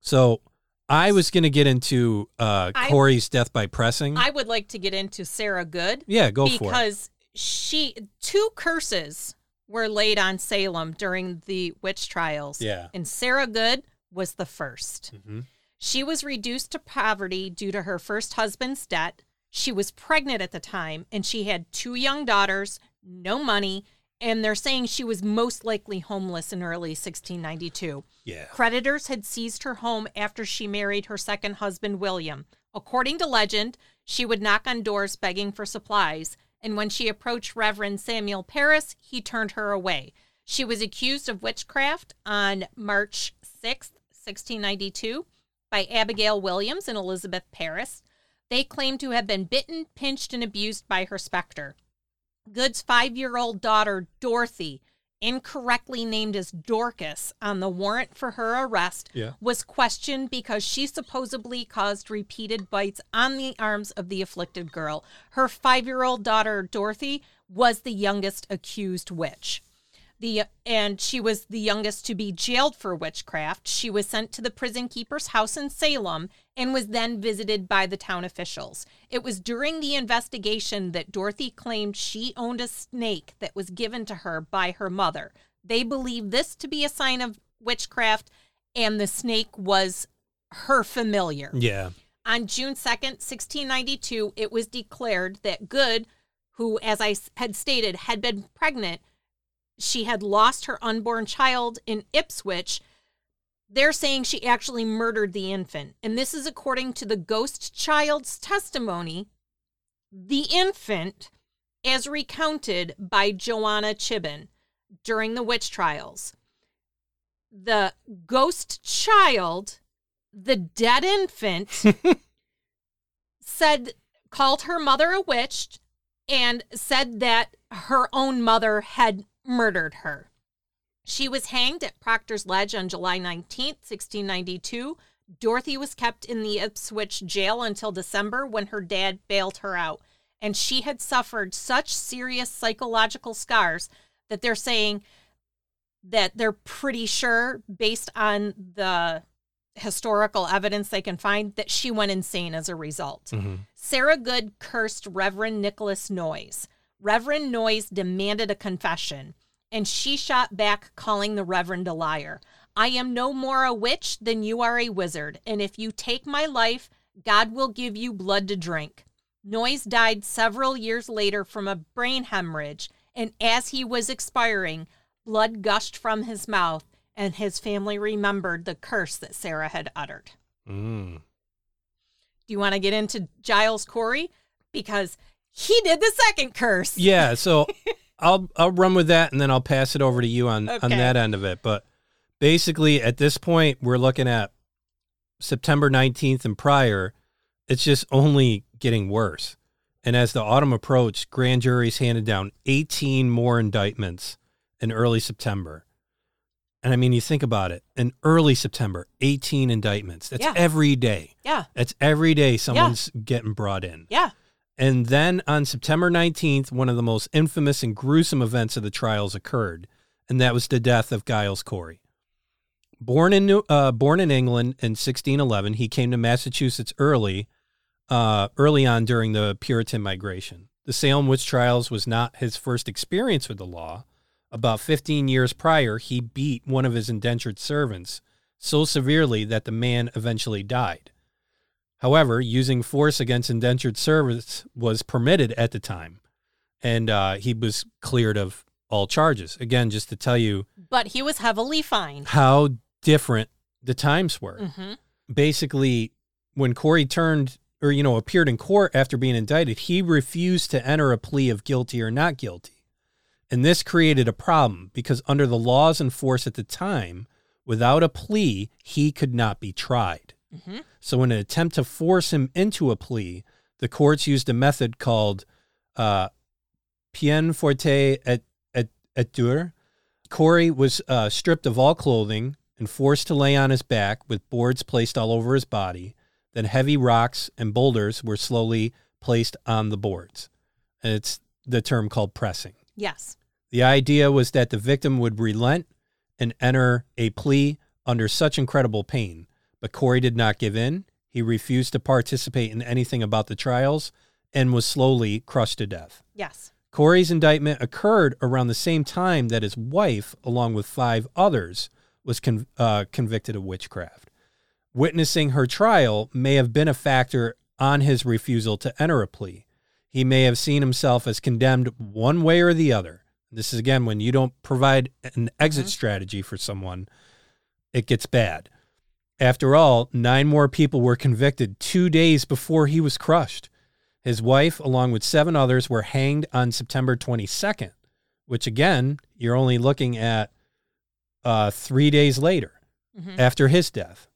S1: So, I was going to get into uh,
S2: I-
S1: Corey's death by pressing.
S2: I would like to get into Sarah Good
S1: yeah, go for it.
S2: because she two curses were laid on Salem during the witch trials.
S1: Yeah.
S2: And Sarah Good was the 1st
S1: Mhm.
S2: She was reduced to poverty due to her first husband's debt. She was pregnant at the time and she had two young daughters, no money, and they're saying she was most likely homeless in early 1692.
S1: Yeah.
S2: Creditors had seized her home after she married her second husband, William. According to legend, she would knock on doors begging for supplies, and when she approached Reverend Samuel Parris, he turned her away. She was accused of witchcraft on March 6th, 1692, by Abigail Williams and Elizabeth Parris. They claimed to have been bitten, pinched, and abused by her specter. Good's five year old daughter, Dorothy, incorrectly named as Dorcas on the warrant for her arrest,
S1: Yeah.
S2: was questioned because she supposedly caused repeated bites on the arms of the afflicted girl. Her five year old daughter, Dorothy, was the youngest accused witch. The and she was the youngest to be jailed for witchcraft. She was sent to the prison keeper's house in Salem and was then visited by the town officials. It was during the investigation that Dorothy claimed she owned a snake that was given to her by her mother. They believed this to be a sign of witchcraft and the snake was her familiar.
S1: Yeah.
S2: On June 2nd, 1692, it was declared that Good, who, as I had stated, had been pregnant, she had lost her unborn child in Ipswich. They're saying she actually murdered the infant. And this is according to the ghost child's testimony. The infant, as recounted by Joanna Chibin during the witch trials, the ghost child, the dead infant, said, called her mother a witch and said that her own mother had murdered her. She was hanged at Proctor's Ledge on July 19th, 1692. Dorothy was kept in the Ipswich jail until December when her dad bailed her out. And she had suffered such serious psychological scars that they're saying that they're pretty sure, based on the historical evidence they can find, that she went insane as a result.
S1: Mm-hmm.
S2: Sarah Good cursed Reverend Nicholas Noyes. Reverend Noyes demanded a confession, and she shot back, calling the Reverend a liar. I am no more a witch than you are a wizard, and if you take my life, God will give you blood to drink. Noyes died several years later from a brain hemorrhage, and as he was expiring, blood gushed from his mouth, and his family remembered the curse that Sarah had uttered.
S1: Mm.
S2: Do you want to get into Giles Corey? Because he did the second curse.
S1: Yeah, so I'll I'll run with that and then I'll pass it over to you on on that end of it. But basically at this point we're looking at September 19th and prior, it's just only getting worse. And as the autumn approached, grand juries handed down 18 more indictments in early September. And I mean, you think about it, in early September, 18 indictments. That's
S2: Yeah.
S1: every day.
S2: Yeah.
S1: That's every day someone's getting brought in.
S2: Yeah.
S1: And then on September 19th, one of the most infamous and gruesome events of the trials occurred, and that was the death of Giles Corey. Born in New, uh, born in England in 1611, he came to Massachusetts early, uh, early on during the Puritan migration. The Salem witch trials was not his first experience with the law. About 15 years prior, he beat one of his indentured servants so severely that the man eventually died. However, using force against indentured servants was permitted at the time, and uh, he was cleared of all charges. Again, just to tell you
S2: But he was heavily fined.
S1: how different the times were.
S2: hmm
S1: Basically, when Corey turned or you know appeared in court after being indicted, he refused to enter a plea of guilty or not guilty. And this created a problem because under the laws in force at the time, without a plea, he could not be tried.
S2: Hmm
S1: So, in an attempt to force him into a plea, the courts used a method called uh, peine forte et, et, et dure. Corey was uh, stripped of all clothing and forced to lay on his back with boards placed all over his body. Then heavy rocks and boulders were slowly placed on the boards. And it's the term called pressing.
S2: Yes.
S1: The idea was that the victim would relent and enter a plea under such incredible pain. But Corey did not give in. He refused to participate in anything about the trials and was slowly crushed to death.
S2: Yes.
S1: Corey's indictment occurred around the same time that his wife, along with five others, was con- uh, convicted of witchcraft. Witnessing her trial may have been a factor on his refusal to enter a plea. He may have seen himself as condemned one way or the other. This is again when you don't provide an exit
S2: Mhm.
S1: strategy for someone, it gets bad. After all, nine more people were convicted two days before he was crushed. His wife, along with seven others, were hanged on September 22nd, which again, you're only looking at uh, three days later
S2: Mhm.
S1: after his death.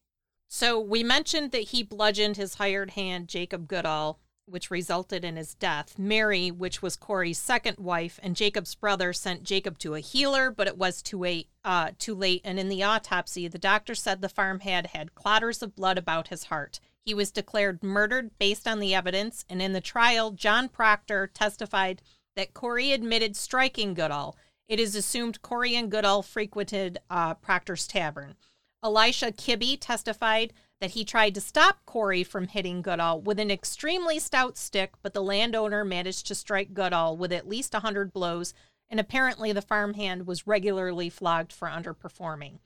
S2: So we mentioned that he bludgeoned his hired hand, Jacob Goodall, which resulted in his death. Mary, which was Corey's second wife, and Jacob's brother sent Jacob to a healer, but it was too late. Uh, too late. And in the autopsy, the doctor said the farm had had clatters of blood about his heart. He was declared murdered based on the evidence, and in the trial, John Proctor testified that Corey admitted striking Goodall. It is assumed Corey and Goodall frequented uh, Proctor's tavern. Elisha Kibbe testified that he tried to stop Corey from hitting Goodall with an extremely stout stick, but the landowner managed to strike Goodall with at least a 100 blows, and apparently the farmhand was regularly flogged for underperforming.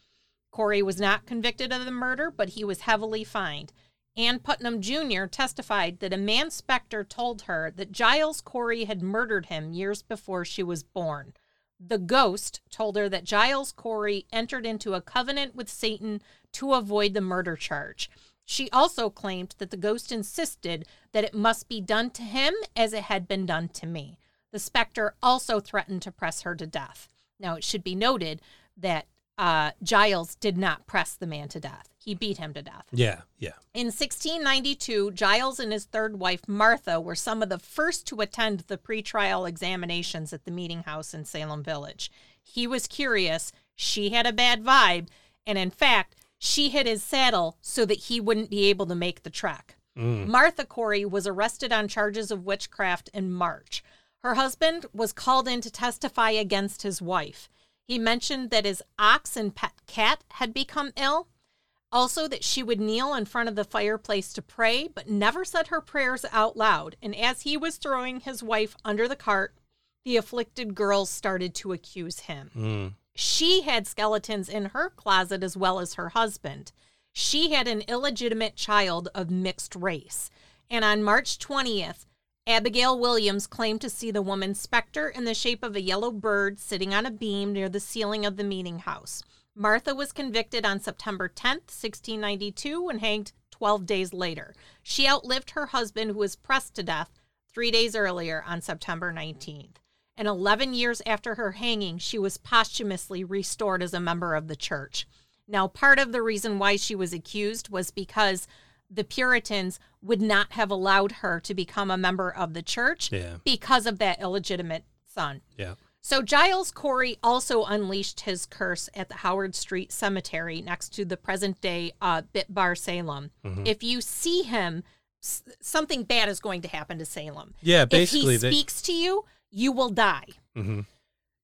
S2: Corey was not convicted of the murder, but he was heavily fined. Ann Putnam Jr. testified that a man specter told her that Giles Corey had murdered him years before she was born. The ghost told her that Giles Corey entered into a covenant with Satan to avoid the murder charge. She also claimed that the ghost insisted that it must be done to him as it had been done to me. The specter also threatened to press her to death. Now, it should be noted that uh, Giles did not press the man to death, he beat him to death.
S1: Yeah, yeah.
S2: In 1692, Giles and his third wife, Martha, were some of the first to attend the pretrial examinations at the meeting house in Salem Village. He was curious, she had a bad vibe, and in fact, she hid his saddle so that he wouldn't be able to make the trek. Martha Corey was arrested on charges of witchcraft in March. Her husband was called in to testify against his wife. He mentioned that his ox and pet cat had become ill. Also, that she would kneel in front of the fireplace to pray, but never said her prayers out loud. And as he was throwing his wife under the cart, the afflicted girls started to accuse him.
S1: Mm.
S2: She had skeletons in her closet as well as her husband. She had an illegitimate child of mixed race. And on March 20th, Abigail Williams claimed to see the woman's specter in the shape of a yellow bird sitting on a beam near the ceiling of the meeting house. Martha was convicted on September 10th, 1692, and hanged 12 days later. She outlived her husband, who was pressed to death three days earlier on September 19th. And 11 years after her hanging, she was posthumously restored as a member of the church. Now, part of the reason why she was accused was because the Puritans would not have allowed her to become a member of the church
S1: Yeah.
S2: because of that illegitimate son.
S1: Yeah.
S2: So Giles Corey also unleashed his curse at the Howard Street Cemetery next to the present day uh, Bit Bar Salem.
S1: Mhm.
S2: If you see him, something bad is going to happen to Salem.
S1: Yeah,
S2: if
S1: basically
S2: he
S1: they
S2: speaks to you, you will die.
S1: Mhm.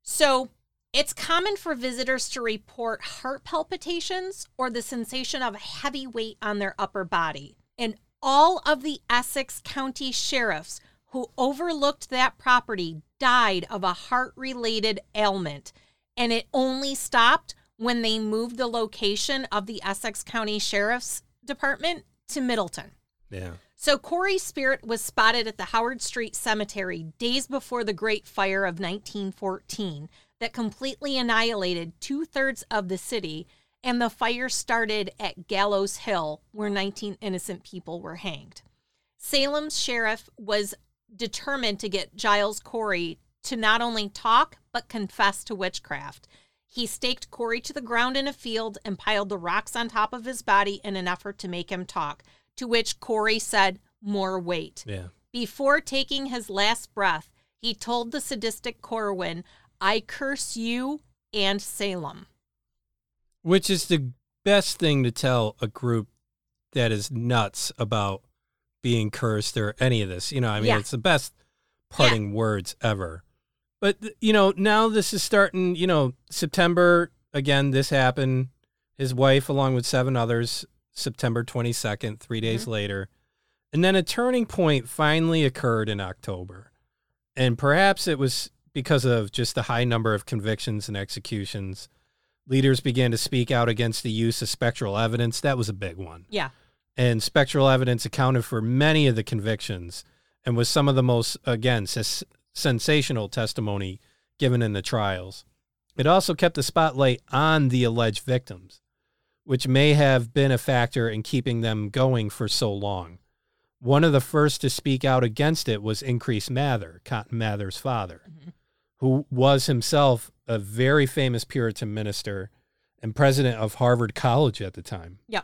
S2: So it's common for visitors to report heart palpitations or the sensation of a heavy weight on their upper body. And all of the Essex County sheriffs who overlooked that property died of a heart related ailment. And it only stopped when they moved the location of the Essex County Sheriff's Department to Middleton.
S1: Yeah.
S2: So Corey's spirit was spotted at the Howard Street Cemetery days before the Great Fire of 1914 that completely annihilated two thirds of the city, and the fire started at Gallows Hill, where 19 innocent people were hanged. Salem's sheriff was determined to get Giles Corey to not only talk, but confess to witchcraft. He staked Corey to the ground in a field and piled the rocks on top of his body in an effort to make him talk, to which Corey said, More weight.
S1: Yeah.
S2: Before taking his last breath, he told the sadistic Corwin, I curse you and Salem.
S1: Which is the best thing to tell a group that is nuts about being cursed or any of this. You know, I mean,
S2: Yeah.
S1: it's the best parting words ever. But, you know, now this is starting, you know, September, again, this happened. His wife, along with seven others, September 22nd, 3 days mm-hmm. later. And then a turning point finally occurred in October. And perhaps it was because of just the high number of convictions and executions. Leaders began to speak out against the use of spectral evidence. That was a big one.
S2: Yeah.
S1: And spectral evidence accounted for many of the convictions and was some of the most, again, sens- sensational testimony given in the trials. It also kept the spotlight on the alleged victims, which may have been a factor in keeping them going for so long. One of the first to speak out against it was Increase Mather, Cotton Mather's father, mm-hmm. who was himself a very famous Puritan minister and president of Harvard College at the time.
S2: Yeah.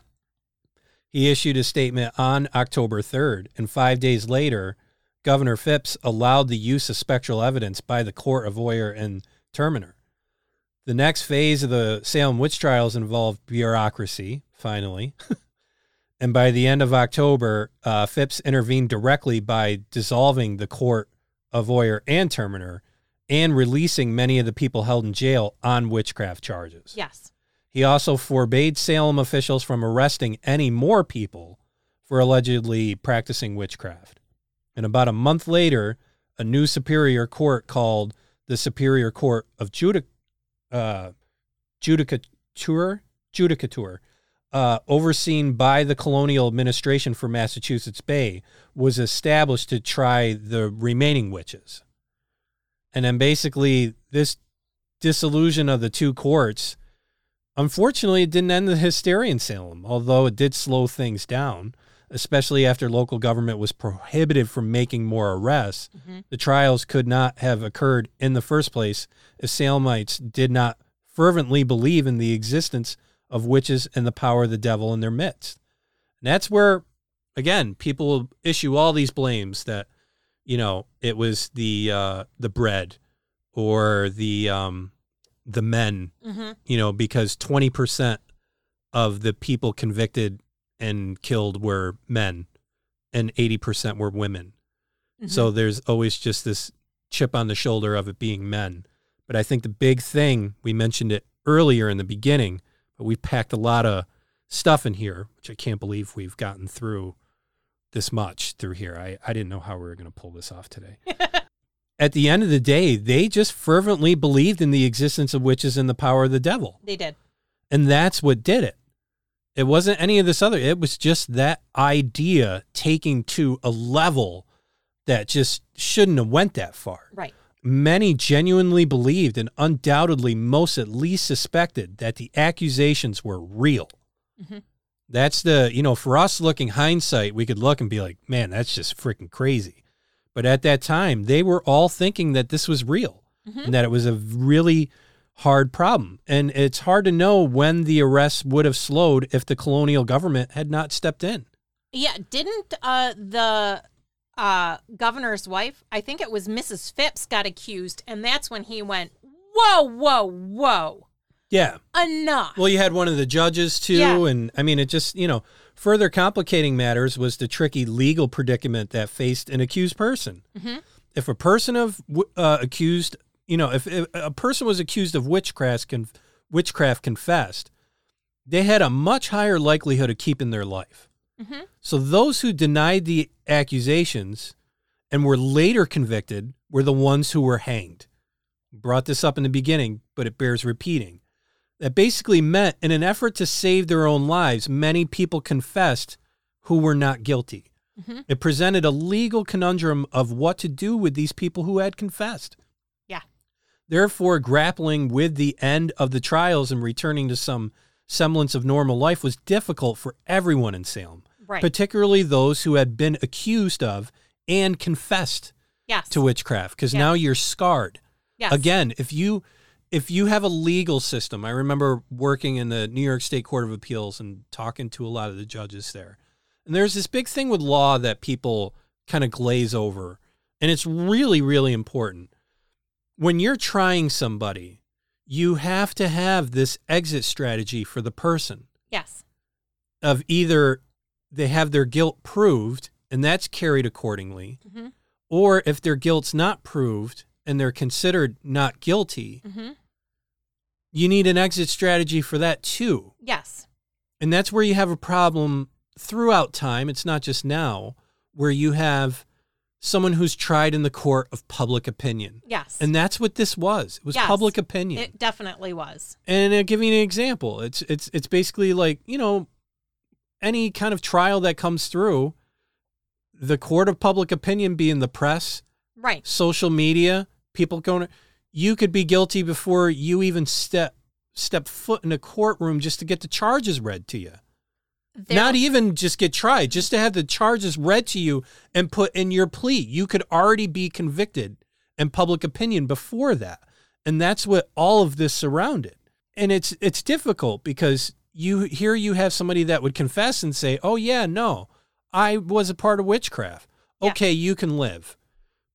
S1: He issued a statement on October 3rd, and five days later, Governor Phips allowed the use of spectral evidence by the court of Oyer and Terminer. The next phase of the Salem witch trials involved bureaucracy, finally. and by the end of October, uh, Phips intervened directly by dissolving the court of Oyer and Terminer and releasing many of the people held in jail on witchcraft charges.
S2: Yes.
S1: He also forbade Salem officials from arresting any more people for allegedly practicing witchcraft. And about a month later, a new superior court called the Superior Court of Judic- uh, Judicature, Judicature, uh, overseen by the colonial administration for Massachusetts Bay, was established to try the remaining witches. And then basically, this disillusion of the two courts Unfortunately, it didn't end the hysteria in Salem, although it did slow things down, especially after local government was prohibited from making more arrests.
S2: Mhm.
S1: The trials could not have occurred in the first place if Salemites did not fervently believe in the existence of witches and the power of the devil in their midst. And that's where, again, people will issue all these blames that, you know, it was the uh, the bread or the um, the men
S2: Mm-hmm.
S1: you know, because 20% of the people convicted and killed were men and 80% were women.
S2: Mm-hmm.
S1: So there's always just this chip on the shoulder of it being men. But I think the big thing, we mentioned it earlier in the beginning, but we've packed a lot of stuff in here, which I can't believe we've gotten through this much through here. I, I didn't know how we were going to pull this off today. At the end of the day, they just fervently believed in the existence of witches and the power of the devil.
S2: they did.
S1: And that's what did it. It wasn't any of this other. It was just that idea taking to a level that just shouldn't have went that far.
S2: Right.
S1: Many genuinely believed and undoubtedly most at least suspected that the accusations were real.
S2: Mhm.
S1: That's the, you know, for us looking hindsight, we could look and be like, man, that's just freaking crazy. But at that time, they were all thinking that this was real
S2: Mhm.
S1: and that it was a really hard problem. And it's hard to know when the arrests would have slowed if the colonial government had not stepped in.
S2: Yeah, didn't uh, the uh, governor's wife, I think it was Mrs. Phips, got accused, and that's when he went, whoa, whoa, whoa,
S1: Yeah.
S2: enough.
S1: Well, you had one of the judges too,
S2: Yeah.
S1: and I mean, it just you know further complicating matters was the tricky legal predicament that faced an accused person.
S2: Mhm.
S1: If a person of uh, accused, you know, if, if a person was accused of witchcraft, con- witchcraft confessed, they had a much higher likelihood of keeping their life.
S2: Mhm.
S1: So those who denied the accusations and were later convicted were the ones who were hanged. Brought this up in the beginning, but it bears repeating. That basically meant in an effort to save their own lives, many people confessed who were not guilty.
S2: Mhm.
S1: It presented a legal conundrum of what to do with these people who had confessed. Therefore, grappling with the end of the trials and returning to some semblance of normal life was difficult for everyone in Salem
S2: right.
S1: particularly those who had been accused of and confessed
S2: yes.
S1: to witchcraft because
S2: Yeah.
S1: now you're scarred
S2: yes.
S1: again if you if you have a legal system i remember working in the new york state court of appeals and talking to a lot of the judges there and there's this big thing with law that people kind of glaze over and it's really really important when you're trying somebody you have to have this exit strategy for the person
S2: Yes.
S1: of either they have their guilt proved and that's carried accordingly,
S2: Mhm.
S1: or if their guilt's not proved and they're considered not guilty,
S2: hmm
S1: you need an exit strategy for that too.
S2: Yes.
S1: And that's where you have a problem throughout time. It's not just now, where you have someone who's tried in the court of public opinion.
S2: Yes.
S1: And that's what this was. It was
S2: Yes.
S1: public opinion.
S2: it definitely was.
S1: And uh, I'll give you an example. It's it's it's basically like, you know, any kind of trial that comes through, the court of public opinion being the press,
S2: Right.
S1: social media, people going you could be guilty before you even step step foot in a courtroom just to get the charges read to you.
S2: There-
S1: Not even just get tried, just to have the charges read to you and put in your plea. You could already be convicted in public opinion before that. And that's what all of this surrounded. And it's it's difficult because you here you have somebody that would confess and say, "Oh yeah, no. I was a part of witchcraft."
S2: Yeah.
S1: Okay, you can live.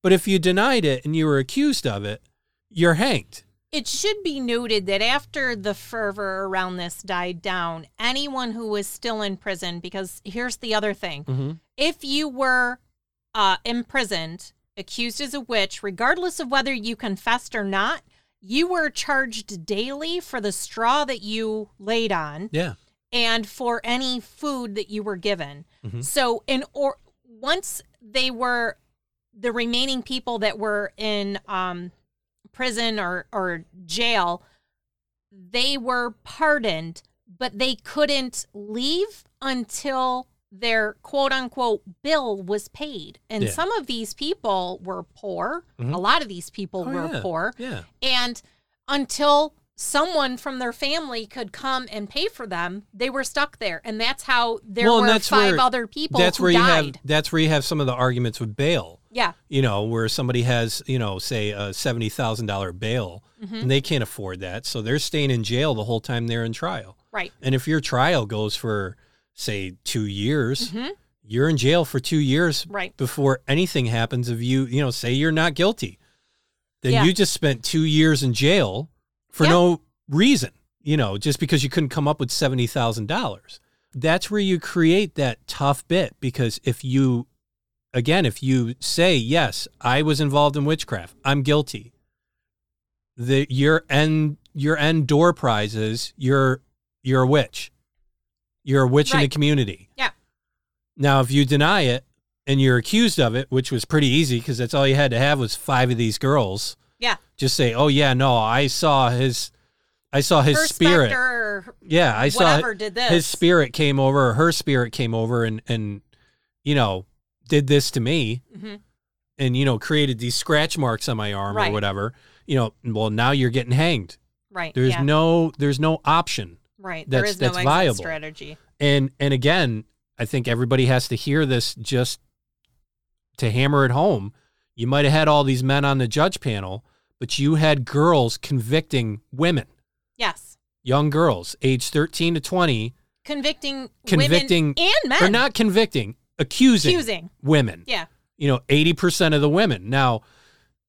S1: But if you denied it and you were accused of it, you're hanged.
S2: It should be noted that after the fervor around this died down, anyone who was still in prison, because here's the other thing
S1: Mm-hmm.
S2: if you were uh, imprisoned, accused as a witch, regardless of whether you confessed or not, you were charged daily for the straw that you laid on
S1: Yeah.
S2: and for any food that you were given.
S1: Mhm.
S2: So in or once they were the remaining people that were in um, prison or or jail, they were pardoned, but they couldn't leave until their quote unquote bill was paid. And
S1: Yeah.
S2: some of these people were poor.
S1: Mhm.
S2: A lot of these people
S1: Oh,
S2: were
S1: yeah.
S2: poor.
S1: Yeah.
S2: And until someone from their family could come and pay for them, they were stuck there. And that's how there
S1: Well,
S2: were five
S1: where-
S2: other people
S1: That's
S2: who
S1: where you
S2: died.
S1: have that's where you have some of the arguments with bail.
S2: Yeah.
S1: you know, where somebody has, you know, say a seventy thousand dollar bail,
S2: Mhm.
S1: and they can't afford that, so they're staying in jail the whole time they're in trial.
S2: Right.
S1: And if your trial goes for, say, two years,
S2: hmm
S1: you're in jail for two years
S2: Right.
S1: before anything happens. If you, you know, say you're not guilty, then
S2: Yeah.
S1: you just spent two years in jail for
S2: Yeah.
S1: no reason, you know, just because you couldn't come up with seventy thousand dollars. That's where you create that tough bit because if you again, if you say, yes, I was involved in witchcraft, I'm guilty, the your end your end door prize is you're you're a witch. You're a witch in the community.
S2: Yeah.
S1: Now, if you deny it and you're accused of it, which was pretty easy because that's all you had to have was five of these girls.
S2: Yeah.
S1: Just say, "Oh yeah, no, I saw his, I saw his
S2: Her
S1: spirit. Yeah, I saw
S2: did this.
S1: his spirit came over, or her spirit came over, and and you know did this to me,
S2: Mhm.
S1: and you know created these scratch marks on my arm or whatever. You know, well now you're getting hanged.
S2: Right.
S1: There's
S2: yeah.
S1: no there's no option.
S2: right. There
S1: that's-
S2: is no
S1: that's
S2: exit
S1: viable.
S2: strategy.
S1: And and again, I think everybody has to hear this just to hammer it home. You might have had all these men on the judge panel, but you had girls convicting women,
S2: Yes.
S1: young girls, age 13 to 20,
S2: Convicting,
S1: Convicting-
S2: women and men.
S1: or not convicting, accusing,
S2: accusing.
S1: women.
S2: Yeah.
S1: You know, 80% of the women. Now,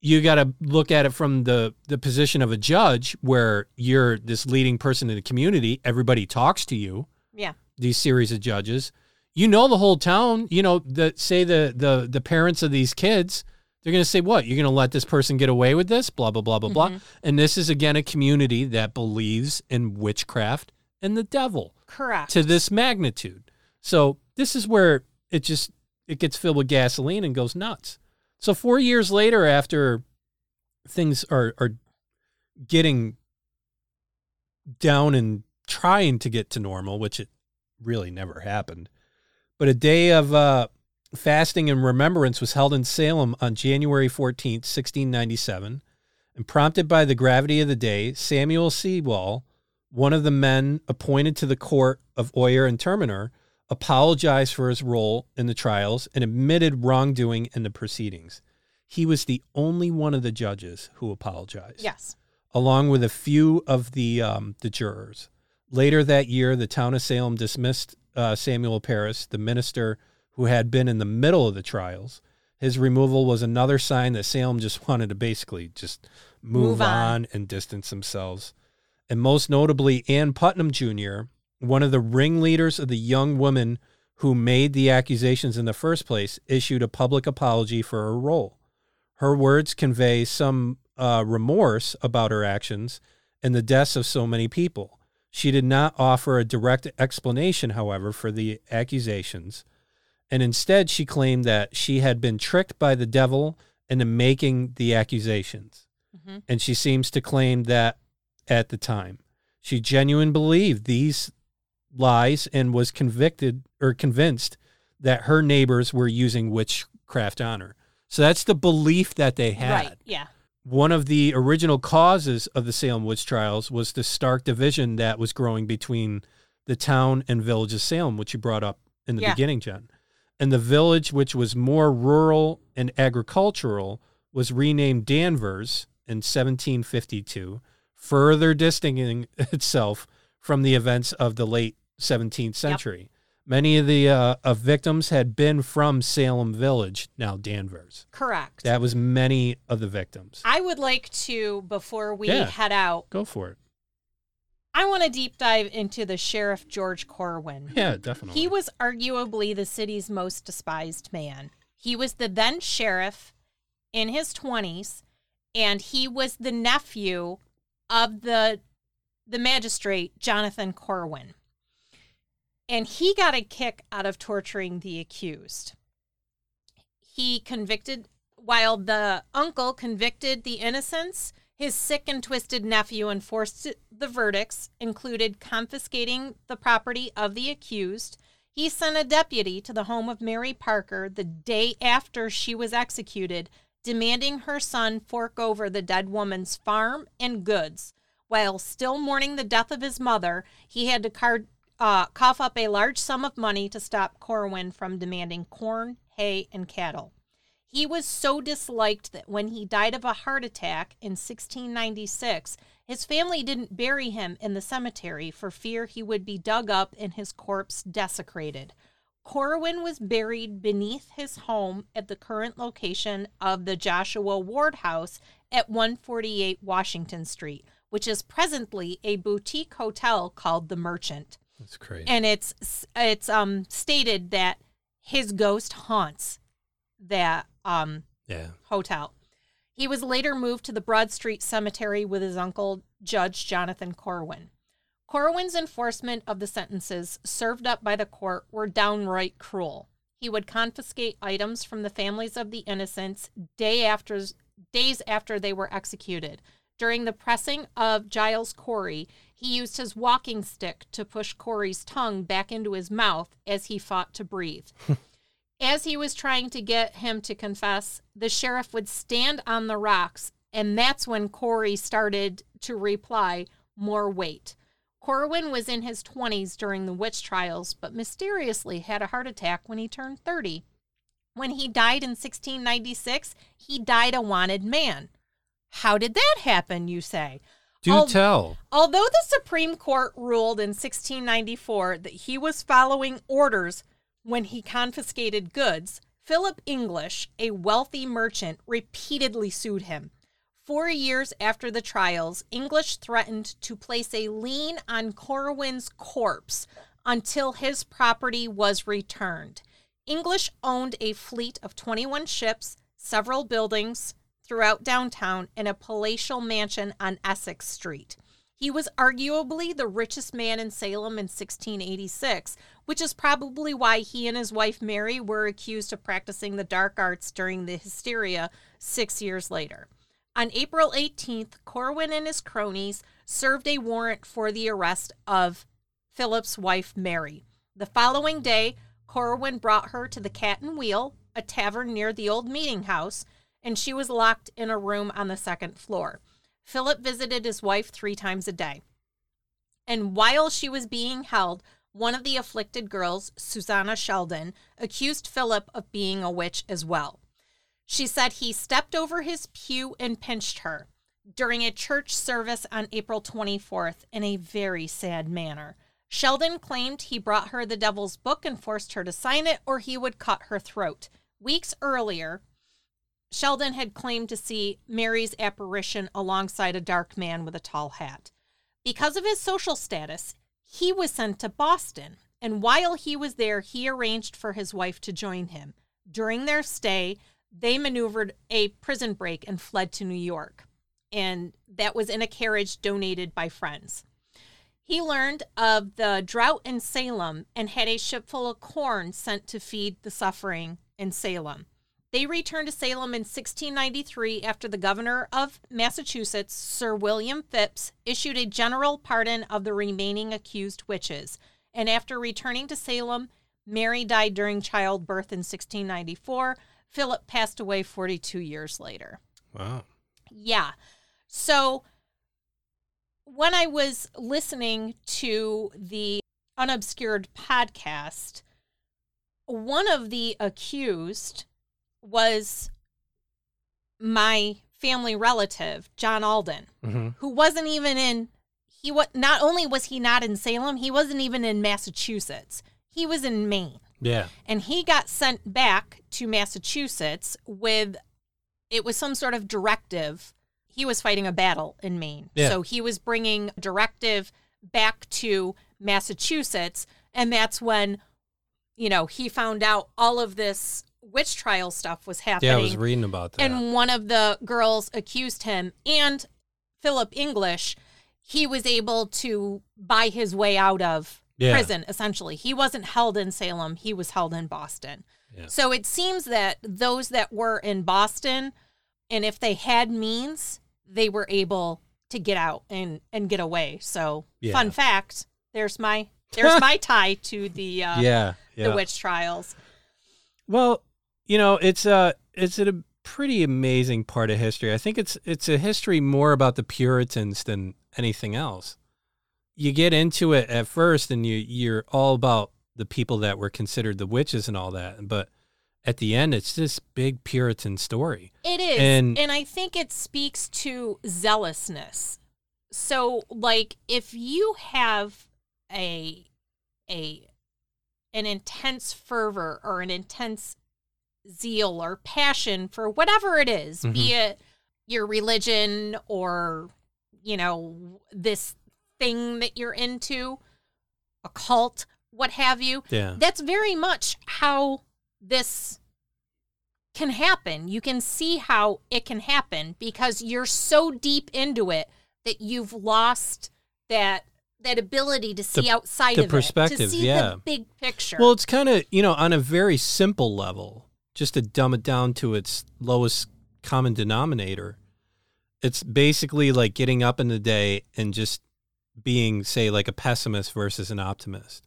S1: you got to look at it from the the position of a judge where you're this leading person in the community, everybody talks to you.
S2: Yeah.
S1: these series of judges. You know the whole town. You know the say the the the parents of these kids. They're going to say, "What? You're going to let this person get away with this?" Blah blah blah blah blah. Mm-hmm. And this is again a community that believes in witchcraft and the devil
S2: Correct.
S1: to this magnitude. So this is where it just it gets filled with gasoline and goes nuts. So four years later, after things are are getting down and trying to get to normal, which it really never happened, but a day of uh, fasting and remembrance was held in Salem on January fourteenth, sixteen ninety seven, and prompted by the gravity of the day, Samuel Sewall one of the men appointed to the court of Oyer and Terminer apologized for his role in the trials and admitted wrongdoing in the proceedings. He was the only one of the judges who apologized,
S2: yes.
S1: along with a few of the um, the jurors. Later that year, the town of Salem dismissed uh, Samuel Parris, the minister who had been in the middle of the trials. His removal was another sign that Salem just wanted to basically just move,
S2: Move on.
S1: on and distance themselves and most notably Ann Putnam Jr., one of the ringleaders of the young woman who made the accusations in the first place, issued a public apology for her role. Her words convey some uh, remorse about her actions and the deaths of so many people. She did not offer a direct explanation, however, for the accusations, and instead she claimed that she had been tricked by the devil into making the accusations.
S2: Mhm.
S1: And she seems to claim that at the time. She genuinely believed these lies and was convicted or convinced that her neighbors were using witchcraft on her. So that's the belief that they had.
S2: Right. Yeah.
S1: One of the original causes of the Salem witch trials was the stark division that was growing between the town and village of Salem, which you brought up in the
S2: Yeah.
S1: beginning, Jen. And the village, which was more rural and agricultural, was renamed Danvers in 1752, further distancing itself from the events of the late 17th century. Many of the uh, of victims had been from Salem Village, now Danvers.
S2: Correct.
S1: That was many of the victims.
S2: I would like to, before we
S1: Yeah.
S2: head out,
S1: Go for it.
S2: I want to deep dive into the Sheriff George Corwin.
S1: Yeah, definitely.
S2: He was arguably the city's most despised man. He was the then sheriff in his 20s, and he was the nephew of the the magistrate Jonathan Corwin. And he got a kick out of torturing the accused. He convicted while the uncle convicted the innocents, his sick and twisted nephew enforced the verdicts, included confiscating the property of the accused. He sent a deputy to the home of Mary Parker the day after she was executed, demanding her son fork over the dead woman's farm and goods. While still mourning the death of his mother, he had to card, uh, cough up a large sum of money to stop Corwin from demanding corn, hay, and cattle. He was so disliked that when he died of a heart attack in 1696, his family didn't bury him in the cemetery for fear he would be dug up and his corpse desecrated. Corwin was buried beneath his home at the current location of the Joshua Ward House at 148 Washington Street, which is presently a boutique hotel called The Merchant
S1: That's crazy.
S2: and it's it's um stated that his ghost haunts that um
S1: yeah.
S2: hotel. He was later moved to the Broad Street Cemetery with his uncle, Judge Jonathan Corwin. Corwin's enforcement of the sentences served up by the court were downright cruel. He would confiscate items from the families of the innocents day after days after they were executed. During the pressing of Giles Corey, he used his walking stick to push Corey's tongue back into his mouth as he fought to breathe. As he was trying to get him to confess, the sheriff would stand on the rocks, and that's when Corey started to reply, More weight. Corwin was in his 20s during the witch trials, but mysteriously had a heart attack when he turned 30. When he died in 1696, he died a wanted man. How did that happen, you say?
S1: Do
S2: Al-
S1: tell.
S2: Although the Supreme Court ruled in 1694 that he was following orders when he confiscated goods, Philip English, a wealthy merchant, repeatedly sued him. Four years after the trials, English threatened to place a lien on Corwin's corpse until his property was returned. English owned a fleet of 21 ships, several buildings throughout downtown, and a palatial mansion on Essex Street. He was arguably the richest man in Salem in 1686, which is probably why he and his wife Mary were accused of practicing the dark arts during the hysteria six years later. On April 18th, Corwin and his cronies served a warrant for the arrest of Philip's wife Mary. The following day, Corwin brought her to the Cat and Wheel, a tavern near the old meeting house, and she was locked in a room on the second floor. Philip visited his wife three times a day. And while she was being held, one of the afflicted girls, Susanna Sheldon, accused Philip of being a witch as well. She said he stepped over his pew and pinched her during a church service on April 24th in a very sad manner. Sheldon claimed he brought her the devil's book and forced her to sign it or he would cut her throat. Weeks earlier, Sheldon had claimed to see Mary's apparition alongside a dark man with a tall hat. Because of his social status, he was sent to Boston, and while he was there, he arranged for his wife to join him. During their stay, they maneuvered a prison break and fled to New York, and that was in a carriage donated by friends. He learned of the drought in Salem and had a ship full of corn sent to feed the suffering in Salem. They returned to Salem in 1693 after the governor of Massachusetts, Sir William Phips, issued a general pardon of the remaining accused witches. And after returning to Salem, Mary died during childbirth in 1694. Philip passed away 42 years later.
S1: Wow.
S2: Yeah. So when I was listening to the Unobscured podcast, one of the accused was my family relative, John Alden,
S1: hmm
S2: who wasn't even in he was not only was he not in Salem, he wasn't even in Massachusetts. He was in Maine
S1: Yeah.
S2: and he got sent back to Massachusetts with it was some sort of directive. He was fighting a battle in Maine.
S1: Yeah.
S2: So he was bringing directive back to Massachusetts and that's when you know, he found out all of this witch trial stuff was happening.
S1: Yeah, I was reading about that.
S2: And one of the girls accused him and Philip English. He was able to buy his way out of
S1: Yeah.
S2: prison, essentially. He wasn't held in Salem, he was held in Boston.
S1: Yeah.
S2: So it seems that those that were in Boston, and if they had means, they were able to get out and, and get away. So,
S1: Yeah.
S2: fun fact there's my. There's my tie to the uh,
S1: yeah. Yeah.
S2: the witch trials.
S1: Well, you know, it's a it's a pretty amazing part of history. I think it's it's a history more about the Puritans than anything else. You get into it at first and you you're all about the people that were considered the witches and all that, but at the end it's this big Puritan story.
S2: It is.
S1: And-
S2: And, I think it speaks to zealousness. So like if you have a a an intense fervor or an intense zeal or passion for whatever it is, be mm-hmm. it your religion or you know this thing that you're into, a cult, what have you,
S1: Yeah.
S2: that's very much how this can happen. You can see how it can happen because you're so deep into it that you've lost that that ability to see outside
S1: the
S2: of it,
S1: perspective,
S2: to see
S1: yeah.
S2: the big picture.
S1: Well, it's kind of, you know, on a very simple level, just to dumb it down to its lowest common denominator. It's basically like getting up in the day and just being, say, like a pessimist versus an optimist.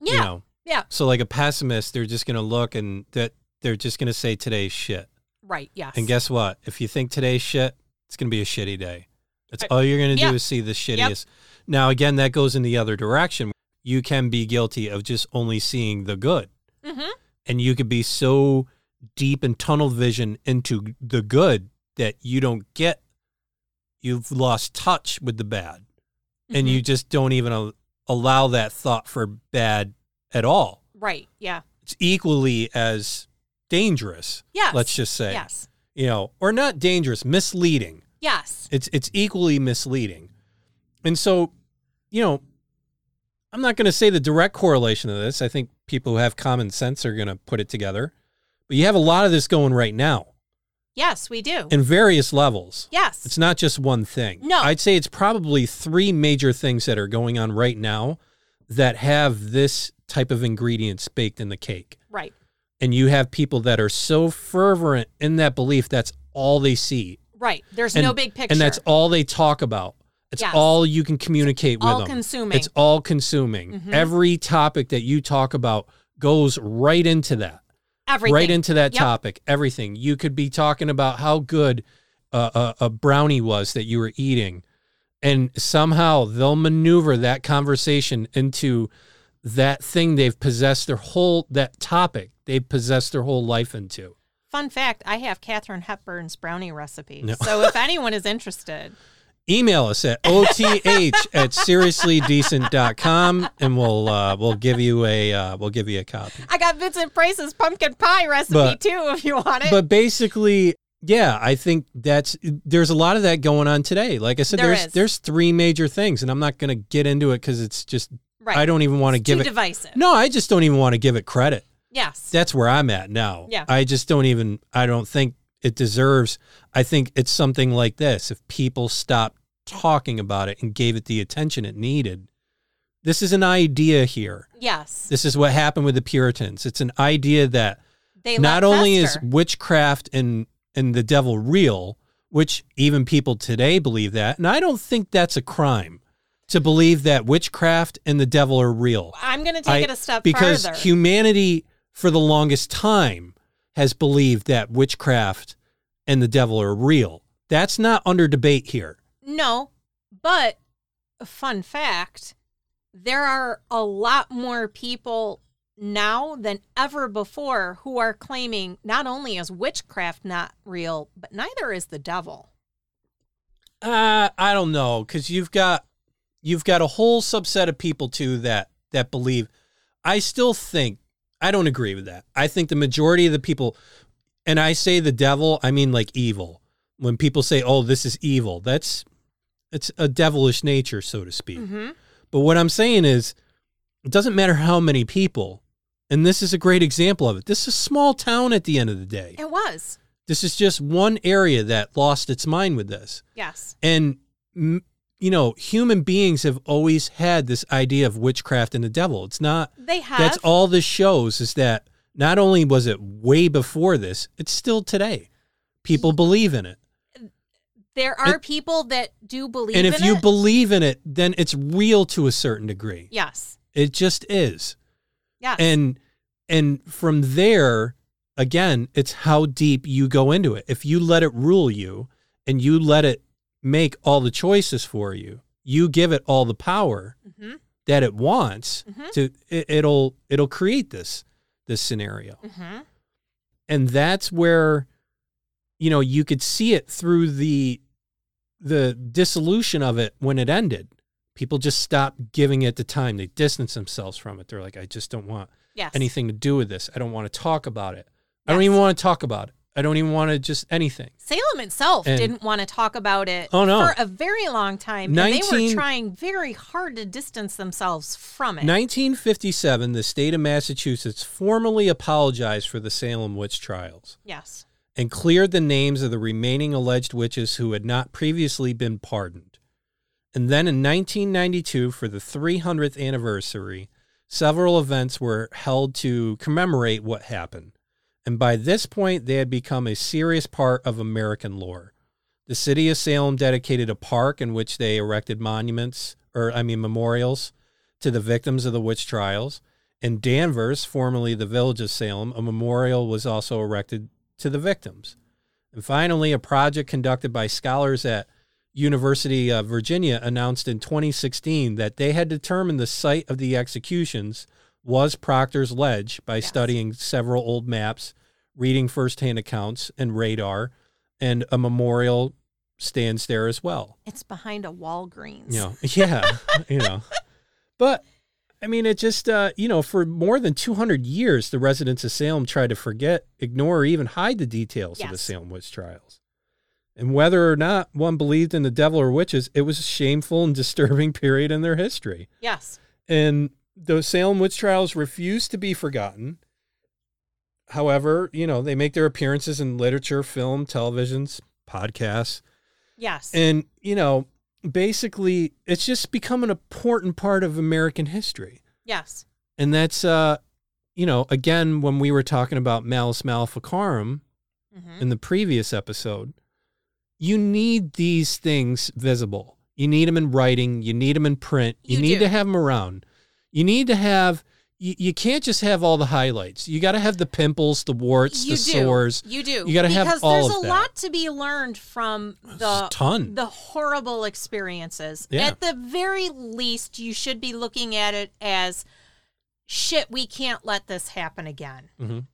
S2: yeah,
S1: You know?
S2: yeah,
S1: So, like a pessimist, they're just going to look and that they're just going to say today's shit.
S2: right, yes.
S1: And guess what? If you think today's shit, it's going to be a shitty day. That's all you're going to
S2: yeah.
S1: do is see the shittiest. Now, again, that goes in the other direction. You can be guilty of just only seeing the good
S2: hmm
S1: and you could be so deep in tunnel vision into the good that you don't get you've lost touch with the bad and
S2: Mhm.
S1: you just don't even al- allow that thought for bad at all
S2: right. Yeah.
S1: it's equally as dangerous
S2: Yes.
S1: let's just say
S2: Yes.
S1: you know or not dangerous misleading
S2: Yes.
S1: it's it's equally misleading and so you know i'm not going to say the direct correlation of this i think people who have common sense are going to put it together but you have a lot of this going right now
S2: Yes, we do.
S1: in various levels
S2: yes.
S1: it's not just one thing
S2: No.
S1: i'd say it's probably three major things that are going on right now that have this type of ingredients baked in the cake
S2: right.
S1: and you have people that are so fervent in that belief that's all they see
S2: Right. There's
S1: and,
S2: no big picture.
S1: and that's all they talk about it's
S2: Yes.
S1: all you can communicate with
S2: all
S1: them
S2: consuming.
S1: it's all consuming
S2: Mhm.
S1: every topic that you talk about goes right into that
S2: Everything.
S1: right into that
S2: Yep.
S1: topic everything you could be talking about how good uh, a, a brownie was that you were eating and somehow they'll maneuver that conversation into that thing they've possessed their whole that topic they've possessed their whole life into
S2: Fun fact: I have Katharine Hepburn's brownie recipe.
S1: No.
S2: So if anyone is interested,
S1: email us at oth at seriouslydecent.com and we'll uh, we'll give you a uh, we'll give you a copy
S2: I got Vincent Price's pumpkin pie recipe
S1: But-
S2: too. If you want it.
S1: but basically yeah i think that's there's a lot of that going on today like i said
S2: There
S1: there's
S2: is.
S1: there's three major things and i'm not going to get into it because it's just
S2: right.
S1: i don't even want to give it
S2: divisive.
S1: no i just don't even want to give it credit
S2: Yes.
S1: that's where i'm at now
S2: Yeah.
S1: i just don't even i don't think it deserves i think it's something like this if people stopped talking about it and gave it the attention it needed this is an idea here
S2: yes.
S1: this is what happened with the puritans it's an idea that
S2: They
S1: not only is witchcraft and and the devil real, which even people today believe that, and I don't think that's a crime to believe that witchcraft and the devil are real.
S2: I'm going to take
S1: I-
S2: it a step
S1: because
S2: further.
S1: humanity for the longest time has believed that witchcraft and the devil are real. That's not under debate here.
S2: No, but a fun fact: there are a lot more people now than ever before who are claiming not only is witchcraft not real, but neither is the devil.
S1: Uh, I don't know because you've got you've got a whole subset of people too that that believe. I still think I don't agree with that. I think the majority of the people, and I say the devil, I mean like evil. When people say, "Oh, this is evil," that's it's a devilish nature, so to speak.
S2: Mm-hmm.
S1: But what I'm saying is, it doesn't matter how many people, and this is a great example of it. This is a small town at the end of the day.
S2: It was.
S1: This is just one area that lost its mind with this.
S2: Yes.
S1: And, you know, human beings have always had this idea of witchcraft and the devil. It's not,
S2: They have.
S1: that's all this shows is that not only was it way before this, it's still today. People believe in it.
S2: There are
S1: It-
S2: people that do believe
S1: and if you
S2: it.
S1: believe in it, then it's real to a certain degree.
S2: yes.
S1: It just is.
S2: Yes.
S1: And and from there, again, it's how deep you go into it. If you let it rule you and you let it make all the choices for you, you give it all the power
S2: hmm
S1: that it wants
S2: Mhm.
S1: to it, it'll it'll create this this scenario.
S2: hmm
S1: And that's where you know, you could see it through the the dissolution of it when it ended. People just stopped giving it the time. They distanced themselves from it. They're like, I just don't want
S2: Yes.
S1: anything to do with this. I don't want to talk about it. I don't even want to talk about it. I don't even want to just anything.
S2: Salem itself
S1: And-
S2: didn't want to talk about it
S1: Oh, no.
S2: for a very long time. and they were trying very hard to distance themselves from it.
S1: 1957, the state of Massachusetts formally apologized for the Salem witch trials
S2: yes.
S1: And cleared the names of the remaining alleged witches who had not previously been pardoned. And then in 1992, for the 300th anniversary, several events were held to commemorate what happened. And by this point, they had become a serious part of American lore. The city of Salem dedicated a park in which they erected monuments, or I mean memorials, to the victims of the witch trials. In Danvers, formerly the village of Salem, a memorial was also erected to the victims. And finally, a project conducted by scholars at University of Virginia announced in 2016 that they had determined the site of the executions was Proctor's Ledge by
S2: Yes.
S1: studying several old maps, reading firsthand accounts and radar, and a memorial stands there as well.
S2: It's behind a Walgreens.
S1: You know, yeah, you know. But I mean, it just uh, you know, for more than 200 years, the residents of Salem tried to forget, ignore, or even hide the details of the Salem witch trials. And whether or not one believed in the devil or witches, it was a shameful and disturbing period in their history.
S2: Yes.
S1: And the Salem witch trials refuse to be forgotten. However, you know, they make their appearances in literature, film, televisions, podcasts.
S2: Yes.
S1: And, you know, basically it's just become an important part of American history.
S2: yes.
S1: And that's uh you know, again when we were talking about Malleus Maleficarum
S2: hmm
S1: in the previous episode, you need these things visible. You need them in writing, you need them in print, you,
S2: You
S1: need
S2: do.
S1: to have them around. You need to have you, you can't just have all the highlights. You got to have the pimples, the warts,
S2: You
S1: the
S2: do.
S1: sores.
S2: You do.
S1: You gotta have all of that.
S2: because there's a lot to be learned from the
S1: ton.
S2: the horrible experiences.
S1: Yeah.
S2: At the very least, you should be looking at it as shit. We can't let this happen again.
S1: Mhm.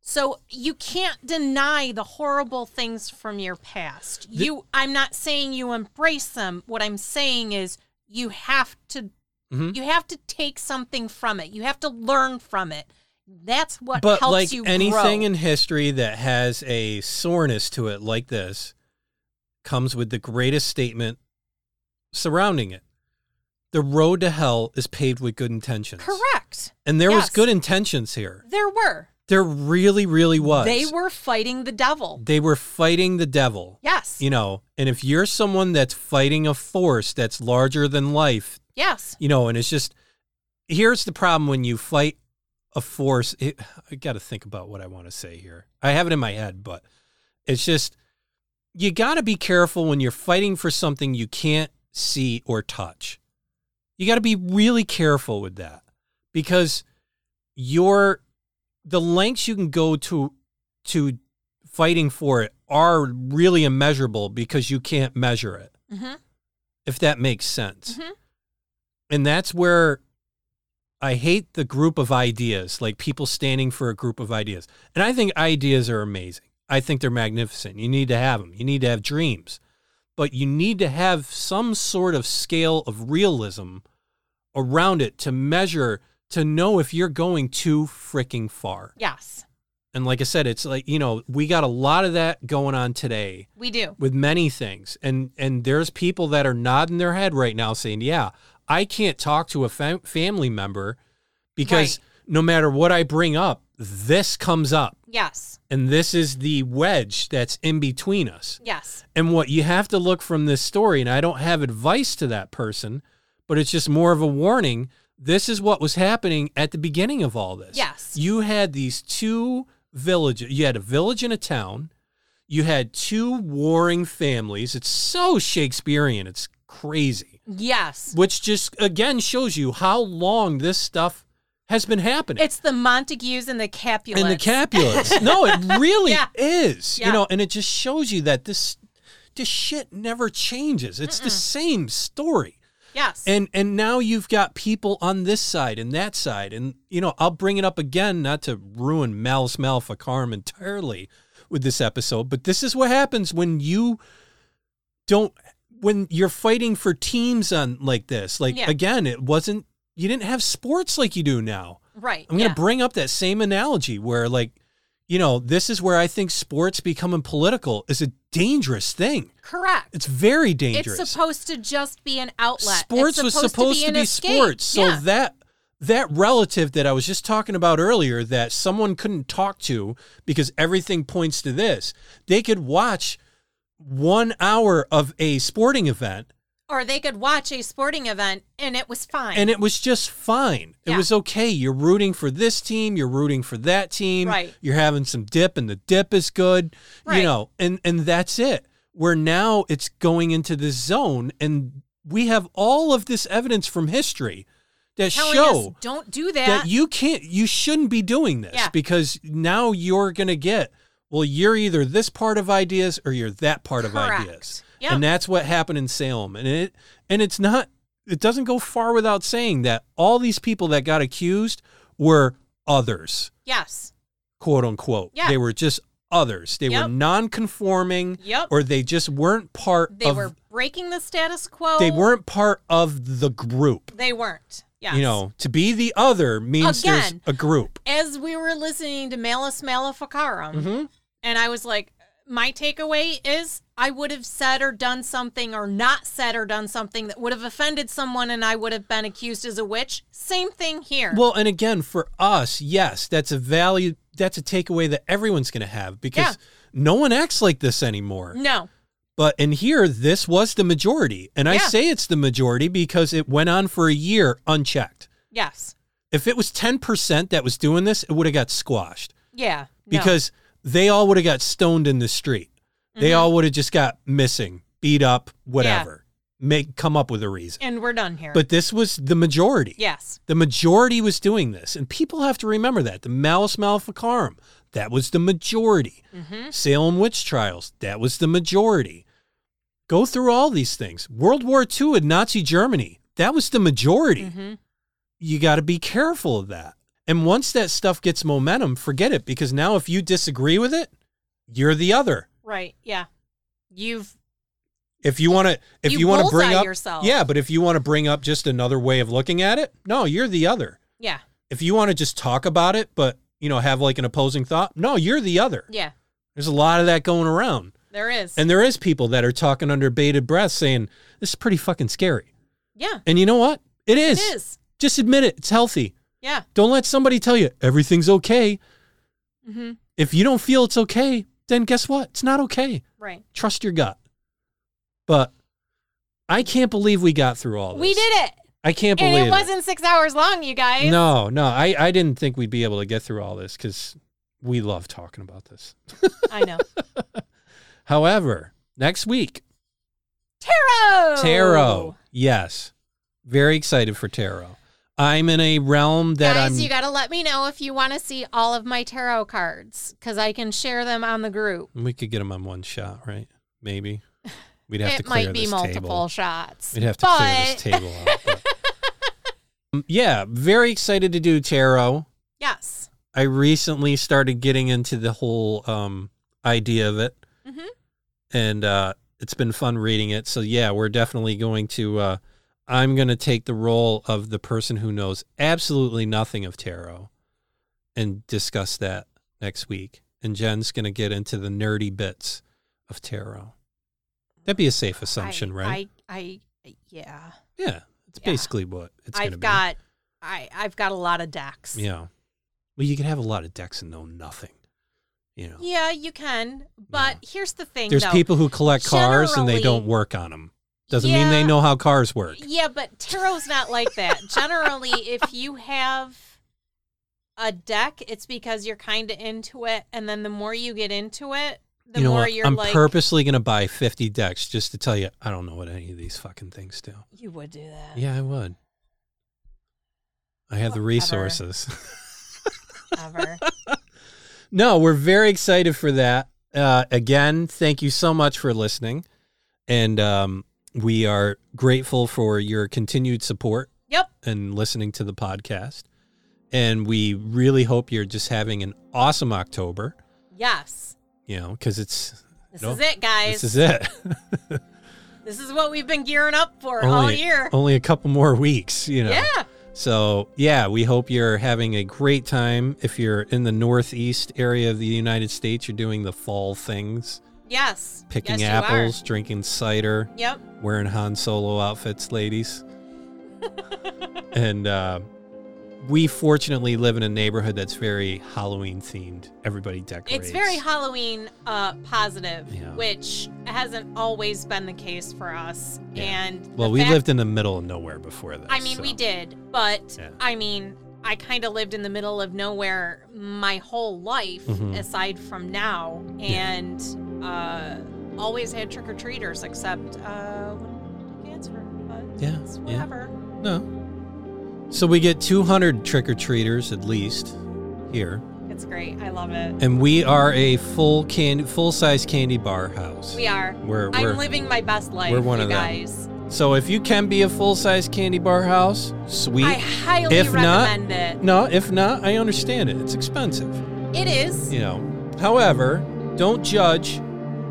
S2: So you can't deny the horrible things from your past.
S1: The-
S2: you I'm not saying you embrace them. What I'm saying is you have to
S1: Mhm.
S2: you have to take something from it. You have to learn from it. That's what
S1: but
S2: helps
S1: like
S2: you
S1: anything
S2: grow.
S1: in history that has a soreness to it like this comes with the greatest statement surrounding it the road to hell is paved with good intentions
S2: Correct.
S1: and there was good intentions here
S2: There were.
S1: there really really was
S2: They were fighting the devil.
S1: they were fighting the devil
S2: Yes.
S1: you know and if you're someone that's fighting a force that's larger than life
S2: Yes.
S1: you know and it's just here's the problem when you fight a force it, i got to think about what i want to say here. I have it in my head but it's just you got to be careful when you're fighting for something you can't see or touch. You got to be really careful with that because your the lengths you can go to to fighting for it are really immeasurable because you can't measure it.
S2: Hmm
S1: if that makes sense.
S2: Mhm.
S1: And that's where I hate the group of ideas, like people standing for a group of ideas. And I think ideas are amazing. I think they're magnificent. You need to have them. You need to have dreams. But you need to have some sort of scale of realism around it to measure, to know if you're going too freaking far.
S2: Yes.
S1: And like I said, it's like, you know, we got a lot of that going on today
S2: We do.
S1: with many things and and there's people that are nodding their head right now saying yeah i can't talk to a fam- family member because
S2: Right.
S1: no matter what i bring up this comes up
S2: Yes.
S1: and this is the wedge that's in between us
S2: Yes.
S1: and what you have to look from this story and i don't have advice to that person but it's just more of a warning this is what was happening at the beginning of all this
S2: Yes.
S1: you had these two villages you had a village and a town you had two warring families it's so shakespearean it's crazy
S2: Yes.
S1: which just again shows you how long this stuff has been happening
S2: It's the Montagues and the Capulets.
S1: and the Capulets. no, it really
S2: Yeah.
S1: is.
S2: Yeah.
S1: You know, and it just shows you that this this shit never changes. It's the same story.
S2: Yes.
S1: And and now you've got people on this side and that side. And you know, I'll bring it up again, not to ruin Malleus Maleficarum entirely with this episode, but this is what happens when you don't when you're fighting for teams on like this. Like
S2: Yeah.
S1: again, it wasn't you didn't have sports like you do now.
S2: right.
S1: I'm going to
S2: yeah.
S1: bring up that same analogy where, like, you know, this is where I think sports becoming political is a dangerous thing.
S2: Correct.
S1: It's very dangerous.
S2: It's supposed to just be an outlet.
S1: sports
S2: It's
S1: was supposed to
S2: an
S1: be, sports. So
S2: yeah.
S1: that that relative that I was just talking about earlier that someone couldn't talk to because everything points to this, they could watch one hour of a sporting event
S2: or they could watch a sporting event and it was fine.
S1: and it was just fine. It was okay. You're rooting for this team, you're rooting for that team.
S2: Right.
S1: You're having some dip and the dip is good. You know, and and that's it. Where now it's going into this zone and we have all of this evidence from history that
S2: telling
S1: show
S2: us don't do that.
S1: that you can't you shouldn't be doing this
S2: Yeah.
S1: because now you're going to get well you're either this part of ideas or you're that part of ideas
S2: Yeah.
S1: and that's what happened in Salem and it and it's not it doesn't go far without saying that all these people that got accused were others,
S2: Yes.
S1: quote unquote.
S2: Yeah.
S1: They were just others. They were non-conforming
S2: Yep.
S1: or they just weren't part
S2: they
S1: of
S2: were breaking the status quo.
S1: they weren't part of the group.
S2: They weren't. Yes.
S1: You know, to be the other means there's a group.
S2: as we were listening to Malleus Maleficarum,
S1: Mhm.
S2: And I was like, my takeaway is I would have said or done something or not said or done something that would have offended someone and I would have been accused as a witch. Same thing here.
S1: Well, and again, for us, yes, that's a value. That's a takeaway that everyone's going to have because
S2: Yeah.
S1: no one acts like this anymore.
S2: no.
S1: But in here, this was the majority, and I
S2: Yeah.
S1: say it's the majority because it went on for a year unchecked.
S2: Yes.
S1: If it was ten percent that was doing this, it would have got squashed
S2: Yeah. no.
S1: They all would have got stoned in the street. They
S2: Mhm.
S1: all would have just got missing, beat up, whatever. Make come up with a reason.
S2: And we're done here.
S1: But this was the majority.
S2: yes.
S1: The majority was doing this, and people have to remember that. The Malleus Maleficarum, that was the majority.
S2: Mm-hmm.
S1: Salem witch trials, that was the majority. Go through all these things. World War II in Nazi Germany, that was the majority.
S2: Mm-hmm.
S1: You got to be careful of that. And once that stuff gets momentum, forget it because now if you disagree with it, you're the other.
S2: Right. Yeah. You've
S1: If you want to if you,
S2: You
S1: want to bring up
S2: yourself.
S1: Yeah, but if you want to bring up just another way of looking at it, no, you're the other.
S2: yeah.
S1: If you want to just talk about it but, you know, have like an opposing thought, no, you're the other.
S2: Yeah.
S1: There's a lot of that going around.
S2: There is.
S1: And there is people that are talking under bated breath saying, this is pretty fucking scary.
S2: yeah.
S1: And you know what? It
S2: It
S1: is.
S2: is.
S1: Just admit it. It's healthy.
S2: Yeah.
S1: Don't let somebody tell you everything's okay.
S2: Mm-hmm.
S1: If you don't feel it's okay, then guess what? It's not okay.
S2: Right.
S1: Trust your gut. But I can't believe we got through all this.
S2: We did it.
S1: I can't believe
S2: it It wasn't six hours long, you guys.
S1: No, no. I, I didn't think we'd be able to get through all this because we love talking about this.
S2: I know.
S1: However, next week,
S2: Tarot.
S1: tarot. Yes. Very excited for tarot. I'm in a realm that
S2: Guys,
S1: I'm
S2: you got to let me know if you want to see all of my tarot cards because I can share them on the group.
S1: we could get them on one shot, right? Maybe. We'd have to
S2: It
S1: clear
S2: might be
S1: this
S2: multiple
S1: table.
S2: shots.
S1: We'd have to
S2: but
S1: clear this table out. but- Um, yeah, very excited to do tarot.
S2: yes.
S1: I recently started getting into the whole um, idea of it,
S2: Mhm.
S1: and uh, it's been fun reading it. So yeah, we're definitely going to. Uh, I'm going to take the role of the person who knows absolutely nothing of tarot, and discuss that next week. And Jen's going to get into the nerdy bits of tarot. That'd be a safe assumption,
S2: I,
S1: right?
S2: I, I, yeah.
S1: yeah, it's
S2: Yeah.
S1: basically what it's going to
S2: I've
S1: be.
S2: got, I, I've got a lot of decks.
S1: Yeah. Well, you can have a lot of decks and know nothing. You know.
S2: Yeah, you can. But here's the thing,
S1: There's
S2: though.
S1: people who collect cars and they don't work on them. Doesn't mean they know how cars work.
S2: Yeah, but tarot's not like that. Generally, if you have a deck, it's because you're kind of into it, and then the more you get into it, the
S1: you know
S2: more
S1: what?
S2: you're
S1: I'm
S2: like,
S1: purposely going to buy 50 decks just to tell you I don't know what any of these fucking things do.
S2: you would do that.
S1: Yeah, I would. I have the
S2: Whatever.
S1: resources.
S2: Ever.
S1: no, we're very excited for that. Uh, again, thank you so much for listening. And um, we are grateful for your continued support
S2: Yep.
S1: and listening to the podcast. And we really hope you're just having an awesome October,
S2: Yes.
S1: you know, because it's
S2: This is it, guys.
S1: this is it.
S2: This is what we've been gearing up for all
S1: only,
S2: year.
S1: only a couple more weeks, you know.
S2: Yeah.
S1: So, yeah, we hope you're having a great time. If you're in the northeast area of the United States, you're doing the fall things,
S2: Yes.
S1: picking
S2: yes,
S1: apples, drinking cider,
S2: Yep.
S1: wearing Han Solo outfits, ladies. and uh, we fortunately live in a neighborhood that's very Halloween themed. Everybody decorates.
S2: It's very Halloween uh, positive,
S1: Yeah.
S2: which hasn't always been the case for us.
S1: Yeah.
S2: And
S1: Well, we
S2: fact-
S1: lived in the middle of nowhere before this.
S2: I mean, we did, but
S1: Yeah.
S2: I mean, I kind of lived in the middle of nowhere my whole life,
S1: Mhm.
S2: aside from now, and uh, always had trick or treaters, except uh, when cancer. But
S1: Yeah,
S2: it's
S1: yeah.
S2: whatever.
S1: No. So we get 200 trick or treaters at least here.
S2: It's great. I love it.
S1: And we are a full candy, full size candy bar house.
S2: We are.
S1: We're, we're
S2: I'm living my best life.
S1: we're one
S2: you
S1: of them. So if you can be a full size candy bar house, sweet.
S2: I highly
S1: If not-
S2: recommend it.
S1: no, if not, I understand it. It's expensive.
S2: It is.
S1: You know. However, don't judge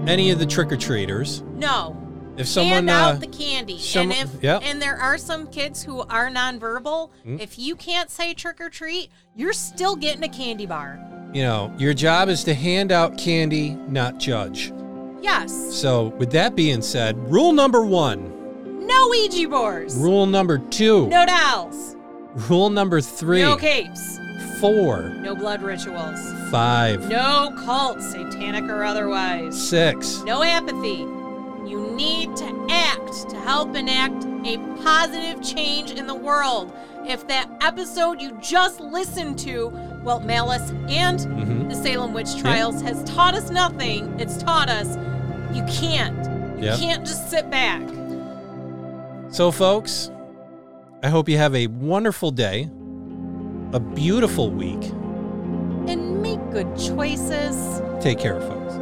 S1: any of the trick or treaters.
S2: No.
S1: If someone
S2: hand out
S1: uh,
S2: the candy.
S1: some-
S2: and if
S1: yeah.
S2: and there are some kids who are nonverbal,
S1: Mm.
S2: if you can't say trick or treat, you're still getting a candy bar.
S1: you know, your job is to hand out candy, not judge.
S2: Yes.
S1: So, with that being said, rule number 1,
S2: No Ouija boards.
S1: rule number 2,
S2: No dolls.
S1: rule number 3,
S2: No capes.
S1: 4,
S2: No blood rituals.
S1: 5,
S2: No cults, satanic or otherwise.
S1: 6.
S2: No apathy. You need to act to help enact a positive change in the world. If that episode you just listened to, well, Malice and
S1: Mhm.
S2: the Salem Witch Trials has taught us nothing, it's taught us you can't. You
S1: Yep.
S2: can't just sit back.
S1: So, folks, I hope you have a wonderful day, a beautiful week.
S2: And make good choices.
S1: Take care, folks.